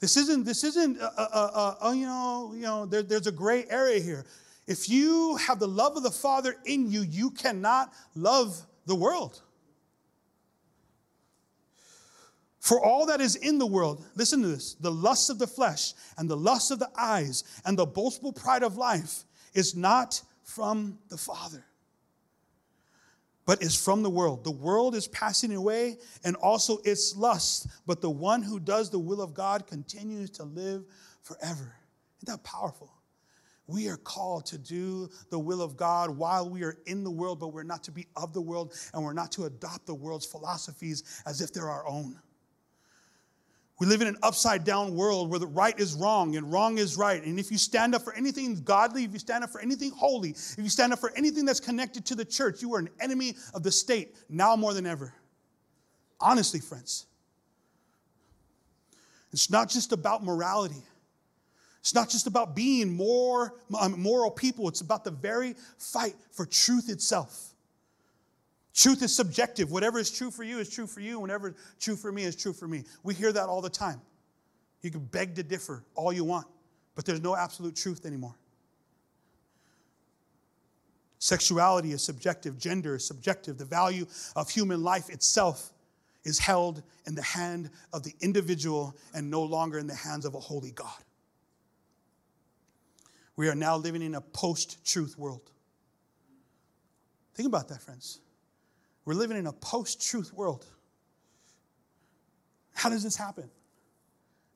This isn't, this isn't, uh, uh, uh, uh, oh, you know, you know there, there's a gray area here. If you have the love of the Father in you, you cannot love the world. For all that is in the world, listen to this the lust of the flesh and the lust of the eyes and the boastful pride of life is not from the Father but is from the world. The world is passing away and also its lust, but the one who does the will of God continues to live forever. Isn't that powerful? We are called to do the will of God while we are in the world, but we're not to be of the world and we're not to adopt the world's philosophies as if they're our own. We live in an upside down world where the right is wrong and wrong is right. And if you stand up for anything godly, if you stand up for anything holy, if you stand up for anything that's connected to the church, you are an enemy of the state now more than ever. Honestly, friends. It's not just about morality. It's not just about being more um, moral people. It's about the very fight for truth itself. Truth is subjective. Whatever is true for you is true for you. Whatever is true for me is true for me. We hear that all the time. You can beg to differ all you want, but there's no absolute truth anymore. Sexuality is subjective, gender is subjective. The value of human life itself is held in the hand of the individual and no longer in the hands of a holy God. We are now living in a post truth world. Think about that, friends. We're living in a post truth world. How does this happen?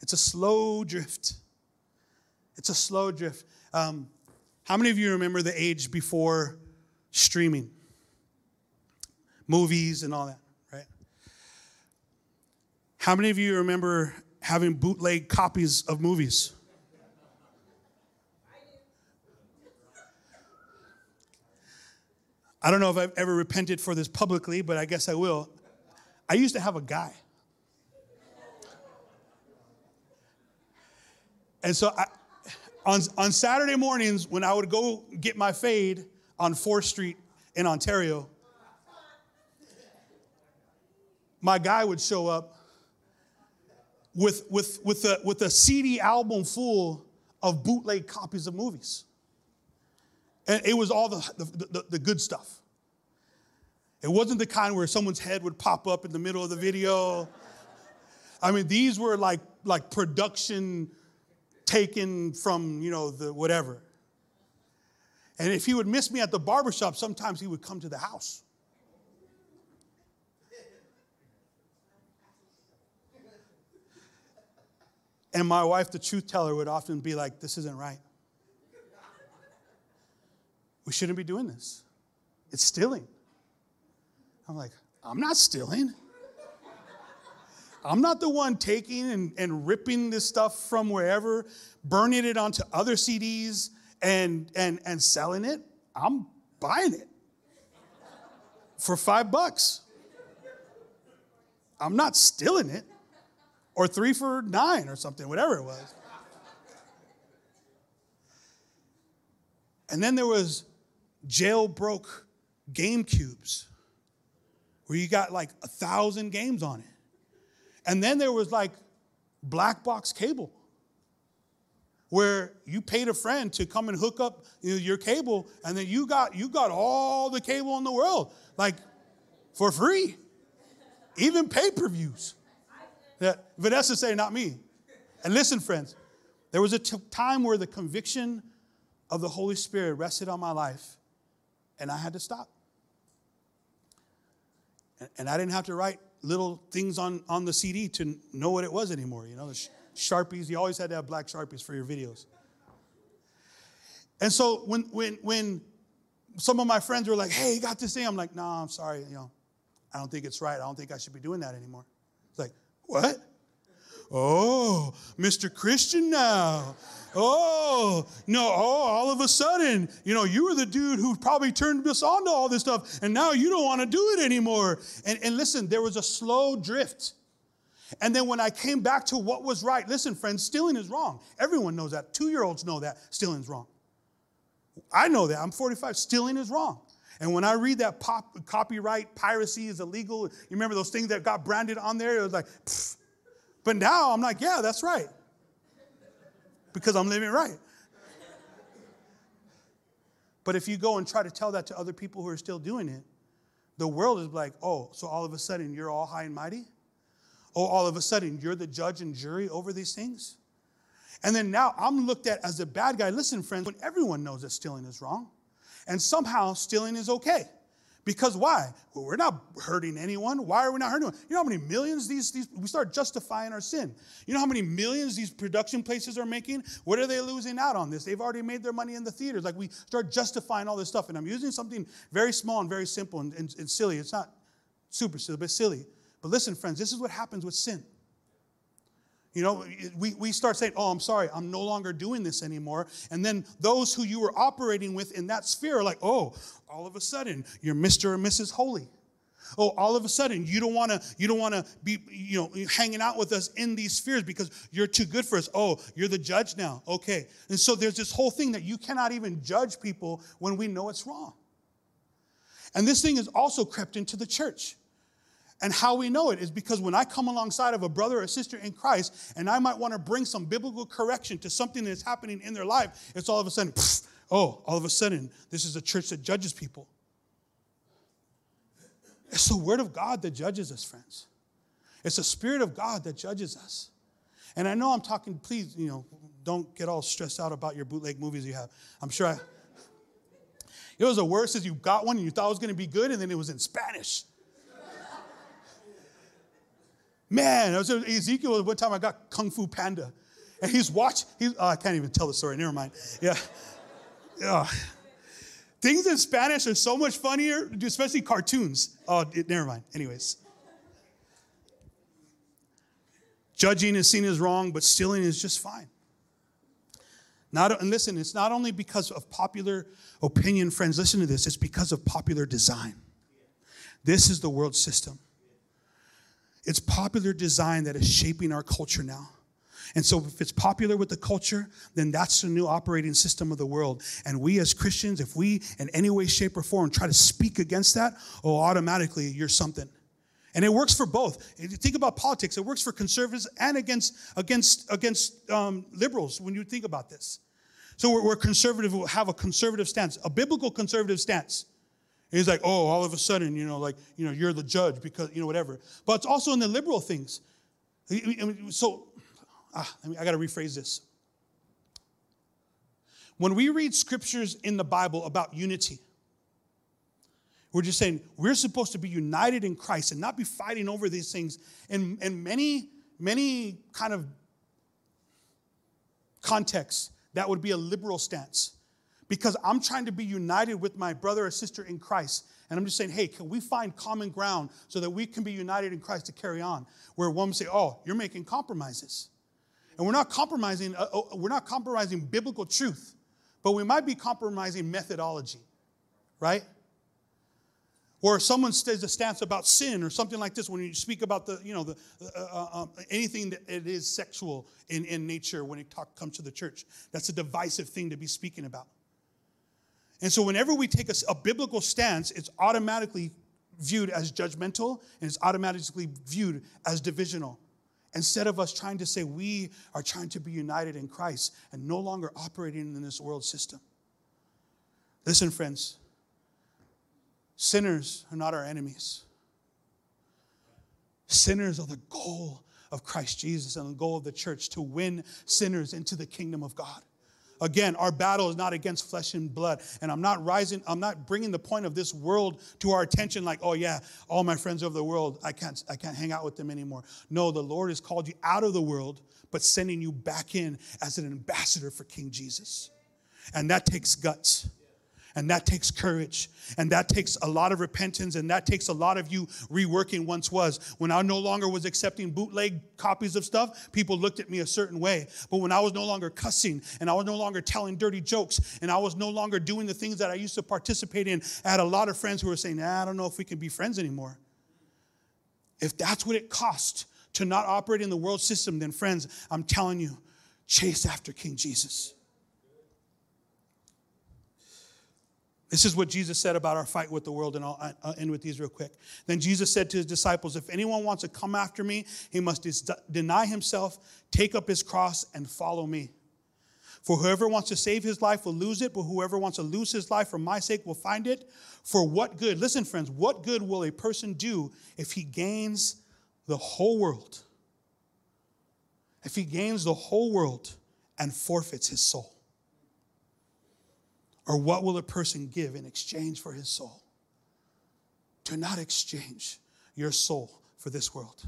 It's a slow drift. It's a slow drift. Um, how many of you remember the age before streaming? Movies and all that, right? How many of you remember having bootleg copies of movies? I don't know if I've ever repented for this publicly, but I guess I will. I used to have a guy. And so I, on, on Saturday mornings, when I would go get my fade on 4th Street in Ontario, my guy would show up with, with, with, a, with a CD album full of bootleg copies of movies. And it was all the, the, the, the good stuff. It wasn't the kind where someone's head would pop up in the middle of the video. I mean, these were like, like production taken from, you know, the whatever. And if he would miss me at the barbershop, sometimes he would come to the house. And my wife, the truth teller, would often be like, This isn't right. We shouldn't be doing this. It's stealing. I'm like, I'm not stealing. I'm not the one taking and, and ripping this stuff from wherever, burning it onto other CDs and, and, and selling it. I'm buying it for five bucks. I'm not stealing it. Or three for nine or something, whatever it was. And then there was jailbroke game cubes where you got like a thousand games on it. And then there was like black box cable where you paid a friend to come and hook up your cable and then you got you got all the cable in the world like for free. Even pay-per-views. That vanessa say not me. And listen friends there was a t- time where the conviction of the holy spirit rested on my life and i had to stop and I didn't have to write little things on, on the CD to know what it was anymore. You know, the Sharpies, you always had to have black Sharpies for your videos. And so when, when, when some of my friends were like, hey, you got this thing, I'm like, no, nah, I'm sorry, you know, I don't think it's right. I don't think I should be doing that anymore. It's like, what? Oh, Mr. Christian now. Oh, no, oh, all of a sudden, you know, you were the dude who probably turned us on to all this stuff, and now you don't want to do it anymore. And, and listen, there was a slow drift. And then when I came back to what was right, listen, friends, stealing is wrong. Everyone knows that. Two year olds know that stealing is wrong. I know that. I'm 45. Stealing is wrong. And when I read that pop, copyright piracy is illegal, you remember those things that got branded on there? It was like, pfft. but now I'm like, yeah, that's right because I'm living right. But if you go and try to tell that to other people who are still doing it, the world is like, oh, so all of a sudden you're all high and mighty? Oh, all of a sudden you're the judge and jury over these things? And then now I'm looked at as a bad guy. Listen, friends, when everyone knows that stealing is wrong, and somehow stealing is okay. Because why? Well, we're not hurting anyone. Why are we not hurting anyone? You know how many millions these, these, we start justifying our sin. You know how many millions these production places are making? What are they losing out on this? They've already made their money in the theaters. Like we start justifying all this stuff. And I'm using something very small and very simple and, and, and silly. It's not super silly, but silly. But listen, friends, this is what happens with sin. You know, we, we start saying, Oh, I'm sorry, I'm no longer doing this anymore. And then those who you were operating with in that sphere are like, Oh, all of a sudden, you're Mr. or Mrs. Holy. Oh, all of a sudden, you don't want to you don't want to be you know hanging out with us in these spheres because you're too good for us. Oh, you're the judge now. Okay. And so there's this whole thing that you cannot even judge people when we know it's wrong. And this thing has also crept into the church. And how we know it is because when I come alongside of a brother or sister in Christ and I might want to bring some biblical correction to something that's happening in their life, it's all of a sudden, pfft, oh, all of a sudden, this is a church that judges people. It's the Word of God that judges us, friends. It's the Spirit of God that judges us. And I know I'm talking, please, you know, don't get all stressed out about your bootleg movies you have. I'm sure I. [LAUGHS] It was the worst is you got one and you thought it was going to be good, and then it was in Spanish. Man, I was, Ezekiel, one time I got Kung Fu Panda. And he's watching, he's, oh, I can't even tell the story, never mind. Yeah. yeah. Things in Spanish are so much funnier, especially cartoons. Oh, it, never mind. Anyways. Judging is seen as wrong, but stealing is just fine. Not, and listen, it's not only because of popular opinion, friends, listen to this, it's because of popular design. This is the world system. It's popular design that is shaping our culture now. And so, if it's popular with the culture, then that's the new operating system of the world. And we as Christians, if we in any way, shape, or form try to speak against that, oh, automatically you're something. And it works for both. Think about politics, it works for conservatives and against, against, against um, liberals when you think about this. So we're, we're conservative, We'll have a conservative stance, a biblical conservative stance. He's like, oh, all of a sudden, you know, like, you know, you're the judge because, you know, whatever. But it's also in the liberal things. So ah, I got to rephrase this. When we read scriptures in the Bible about unity, we're just saying we're supposed to be united in Christ and not be fighting over these things. And, in many, many kind of contexts, that would be a liberal stance. Because I'm trying to be united with my brother or sister in Christ. And I'm just saying, hey, can we find common ground so that we can be united in Christ to carry on? Where one say, oh, you're making compromises. And we're not compromising, uh, uh, we're not compromising biblical truth, but we might be compromising methodology, right? Or someone says a stance about sin or something like this when you speak about the, you know, the, uh, uh, um, anything that it is sexual in, in nature when it talk, comes to the church. That's a divisive thing to be speaking about. And so whenever we take a, a biblical stance, it's automatically viewed as judgmental and it's automatically viewed as divisional. Instead of us trying to say we are trying to be united in Christ and no longer operating in this world system. Listen, friends, sinners are not our enemies. Sinners are the goal of Christ Jesus and the goal of the church to win sinners into the kingdom of God. Again, our battle is not against flesh and blood. And I'm not rising, I'm not bringing the point of this world to our attention like, oh yeah, all my friends of the world, I can't, I can't hang out with them anymore. No, the Lord has called you out of the world, but sending you back in as an ambassador for King Jesus. And that takes guts. And that takes courage. And that takes a lot of repentance. And that takes a lot of you reworking once was. When I no longer was accepting bootleg copies of stuff, people looked at me a certain way. But when I was no longer cussing and I was no longer telling dirty jokes and I was no longer doing the things that I used to participate in, I had a lot of friends who were saying, nah, I don't know if we can be friends anymore. If that's what it cost to not operate in the world system, then friends, I'm telling you, chase after King Jesus. This is what Jesus said about our fight with the world, and I'll, end with these real quick. Then Jesus said to his disciples, If anyone wants to come after me, he must deny himself, take up his cross, and follow me. For whoever wants to save his life will lose it, but whoever wants to lose his life for my sake will find it. For what good, listen, friends, what good will a person do if he gains the whole world? If he gains the whole world and forfeits his soul? Or what will a person give in exchange for his soul? Do not exchange your soul for this world.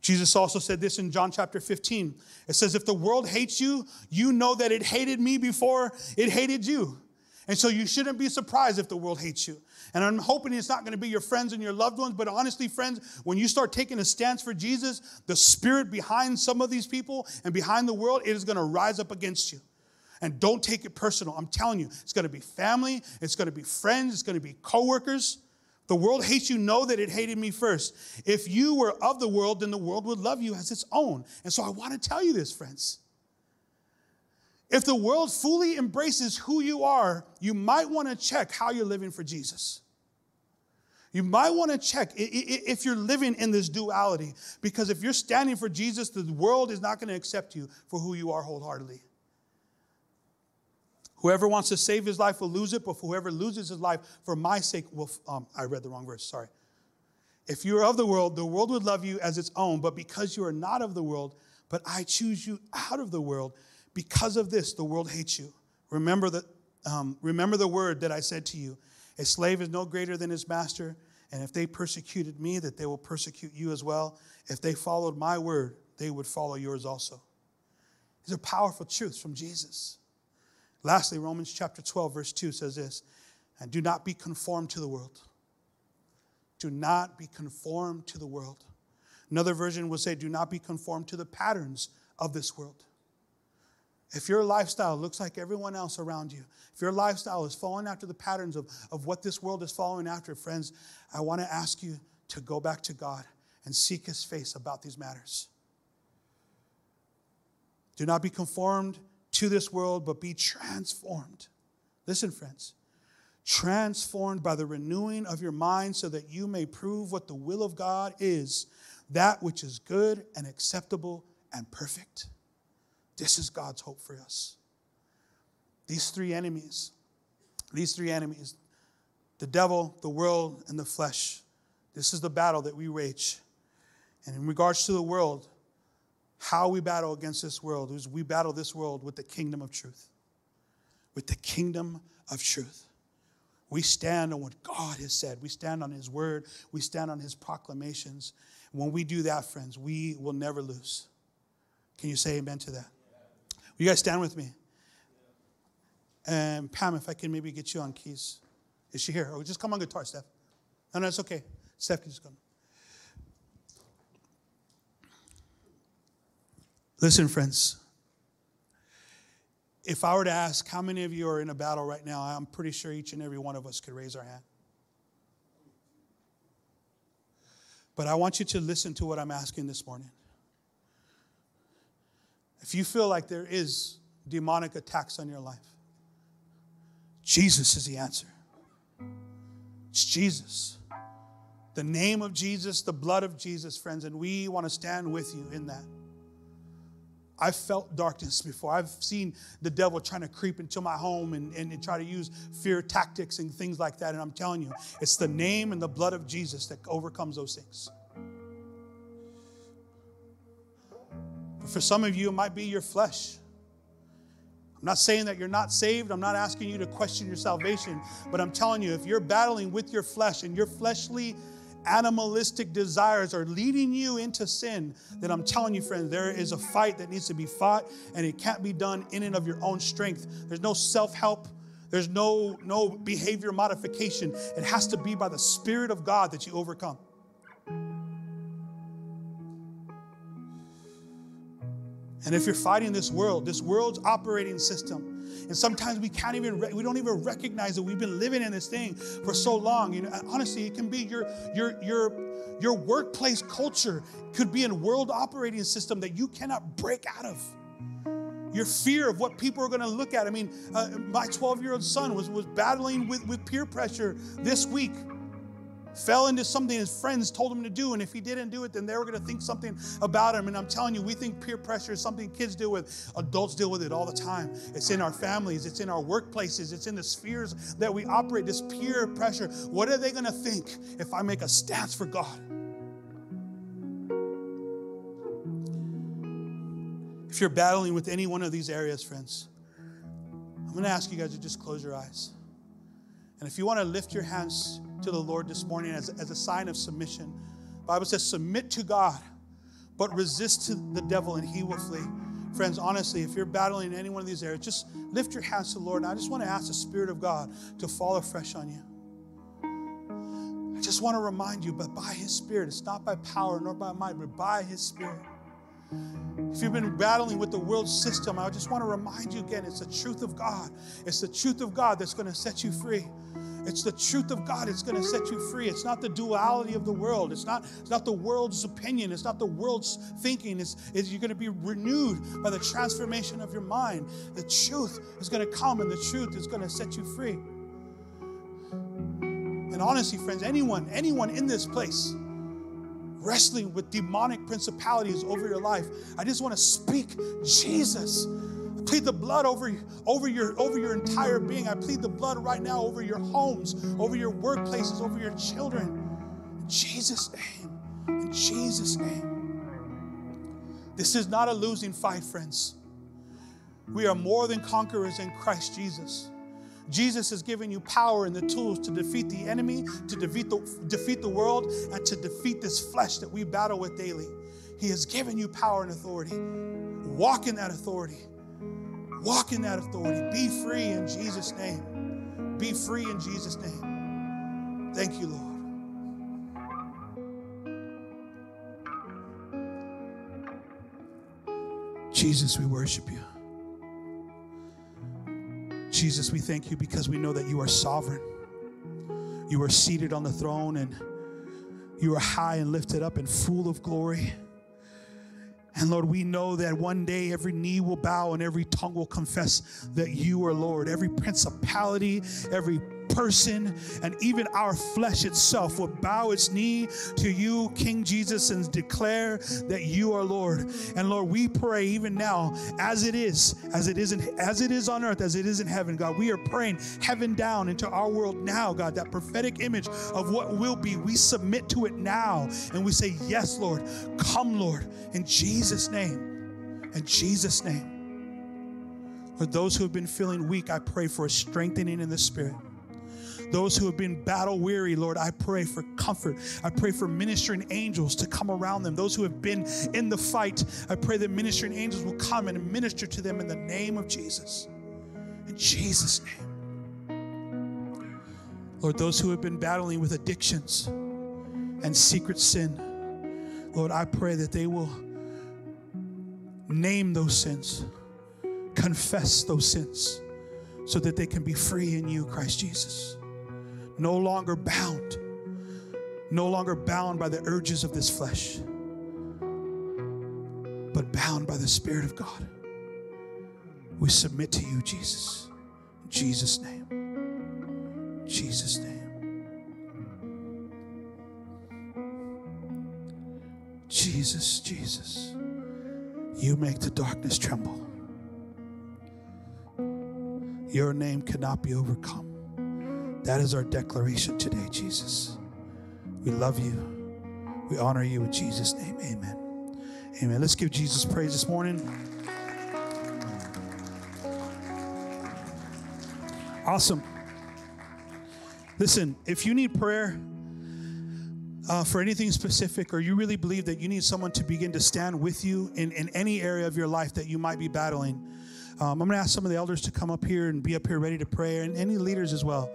Jesus also said this in John chapter 15. It says, If the world hates you, you know that it hated me before it hated you. And so you shouldn't be surprised if the world hates you. And I'm hoping it's not going to be your friends and your loved ones, but honestly, friends, when you start taking a stance for Jesus, the spirit behind some of these people and behind the world, it is going to rise up against you. And don't take it personal. I'm telling you, it's going to be family, it's going to be friends, it's going to be coworkers. The world hates you, know that it hated me first. If you were of the world, then the world would love you as its own. And so I want to tell you this, friends. If the world fully embraces who you are, you might want to check how you're living for Jesus. You might want to check if you're living in this duality, because if you're standing for Jesus, the world is not going to accept you for who you are wholeheartedly. Whoever wants to save his life will lose it, but whoever loses his life for my sake will. Um, I read the wrong verse, sorry. If you are of the world, the world would love you as its own, but because you are not of the world, but I choose you out of the world, because of this, the world hates you. Remember, that, um, remember the word that I said to you A slave is no greater than his master, and if they persecuted me, that they will persecute you as well. If they followed my word, they would follow yours also. These are powerful truths from Jesus. Lastly, Romans chapter 12, verse 2 says this And do not be conformed to the world. Do not be conformed to the world. Another version would say, Do not be conformed to the patterns of this world. If your lifestyle looks like everyone else around you, if your lifestyle is following after the patterns of, of what this world is following after, friends, I want to ask you to go back to God and seek His face about these matters. Do not be conformed to this world, but be transformed. Listen, friends, transformed by the renewing of your mind so that you may prove what the will of God is, that which is good and acceptable and perfect. This is God's hope for us. These three enemies, these three enemies, the devil, the world, and the flesh, this is the battle that we wage. And in regards to the world, how we battle against this world is we battle this world with the kingdom of truth. With the kingdom of truth. We stand on what God has said. We stand on His word. We stand on His proclamations. When we do that, friends, we will never lose. Can you say amen to that? Will you guys stand with me? And Pam, if I can maybe get you on keys. Is she here? Or oh, just come on guitar, Steph. No, no, it's okay. Steph can just come. Listen, friends. If I were to ask how many of you are in a battle right now, I'm pretty sure each and every one of us could raise our hand. But I want you to listen to what I'm asking this morning. If you feel like there is demonic attacks on your life, Jesus is the answer. It's Jesus. The name of Jesus, the blood of Jesus, friends, and we want to stand with you in that. I've felt darkness before. I've seen the devil trying to creep into my home and, and, try to use fear tactics and things like that. And I'm telling you, it's the name and the blood of Jesus that overcomes those things. But for some of you, it might be your flesh. I'm not saying that you're not saved. I'm not asking you to question your salvation. But I'm telling you, if you're battling with your flesh and your fleshly animalistic desires are leading you into sin, then I'm telling you, friends, there is a fight that needs to be fought, and it can't be done in and of your own strength. There's no self help. There's no, no behavior modification. It has to be by the Spirit of God that you overcome. And if you're fighting this world, this world's operating system, and sometimes we can't even, we don't even recognize that we've been living in this thing for so long. You know, honestly, it can be your, your, your, your workplace culture could be a world operating system that you cannot break out of. Your fear of what people are going to look at. I mean, uh, my 12 year old son was, was battling with, with peer pressure this week fell into something his friends told him to do. And if he didn't do it, then they were going to think something about him. And I'm telling you, we think peer pressure is something kids deal with. Adults deal with it all the time. It's in our families, it's in our workplaces, it's in the spheres that we operate. This peer pressure. What are they going to think if I make a stance for God? If you're battling with any one of these areas, friends, I'm going to ask you guys to just close your eyes. And if you want to lift your hands to the Lord this morning as, as a sign of submission, Bible says, submit to God, but resist to the devil and he will flee. Friends, honestly, if you're battling in any one of these areas, just lift your hands to the Lord. And I just want to ask the Spirit of God to fall afresh on you. I just want to remind you, but by His Spirit, it's not by power nor by might, but by His Spirit. If you've been battling with the world system, I just want to remind you again it's the truth of God. It's the truth of God that's going to set you free. It's the truth of God. It's going to set you free. It's not the duality of the world. It's not, it's not the world's opinion. It's not the world's thinking. It's, it's you're going to be renewed by the transformation of your mind. The truth is going to come, and the truth is going to set you free. And honestly, friends, anyone, anyone in this place wrestling with demonic principalities over your life, I just want to speak Jesus plead the blood over, over, your, over your entire being. I plead the blood right now over your homes, over your workplaces, over your children. In Jesus' name. In Jesus' name. This is not a losing fight, friends. We are more than conquerors in Christ Jesus. Jesus has given you power and the tools to defeat the enemy, to defeat the, defeat the world, and to defeat this flesh that we battle with daily. He has given you power and authority. Walk in that authority. Walk in that authority. Be free in Jesus' name. Be free in Jesus' name. Thank you, Lord. Jesus, we worship you. Jesus, we thank you because we know that you are sovereign. You are seated on the throne and you are high and lifted up and full of glory. And Lord, we know that one day every knee will bow and every tongue will confess that you are Lord. Every principality, every person and even our flesh itself will bow its knee to you, King Jesus, and declare that you are Lord. And Lord, we pray even now, as it is, as it is in, as it is on earth, as it is in heaven, God, we are praying heaven down into our world now, God, that prophetic image of what will be. We submit to it now and we say, Yes, Lord, come, Lord, in Jesus' name. In Jesus' name. For those who have been feeling weak, I pray for a strengthening in the spirit. Those who have been battle weary, Lord, I pray for comfort. I pray for ministering angels to come around them. Those who have been in the fight, I pray that ministering angels will come and minister to them in the name of Jesus. In Jesus' name. Lord, those who have been battling with addictions and secret sin, Lord, I pray that they will name those sins, confess those sins, so that they can be free in you, Christ Jesus no longer bound, no longer bound by the urges of this flesh, but bound by the Spirit of God. We submit to you, Jesus. In Jesus' name. Jesus' name. Jesus, Jesus. You make the darkness tremble. Your name cannot be overcome. That is our declaration today, Jesus. We love you. We honor you in Jesus' name. Amen. Amen. Let's give Jesus praise this morning. Awesome. Listen, if you need prayer uh, for anything specific, or you really believe that you need someone to begin to stand with you in, in any area of your life that you might be battling, um, I'm going to ask some of the elders to come up here and be up here ready to pray, and any leaders as well.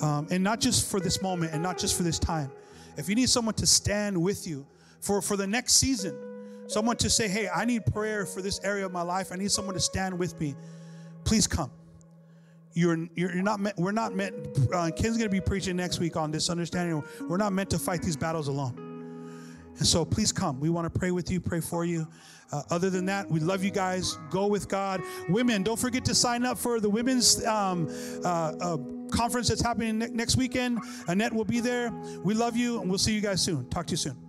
Um, and not just for this moment and not just for this time. If you need someone to stand with you for, for the next season, someone to say, hey, I need prayer for this area of my life, I need someone to stand with me, please come. You're, you're, you're not meant, we're not meant, uh, Ken's gonna be preaching next week on this understanding. We're not meant to fight these battles alone. And so please come. We want to pray with you, pray for you. Uh, other than that, we love you guys. Go with God. Women, don't forget to sign up for the women's um, uh, uh, conference that's happening ne- next weekend. Annette will be there. We love you, and we'll see you guys soon. Talk to you soon.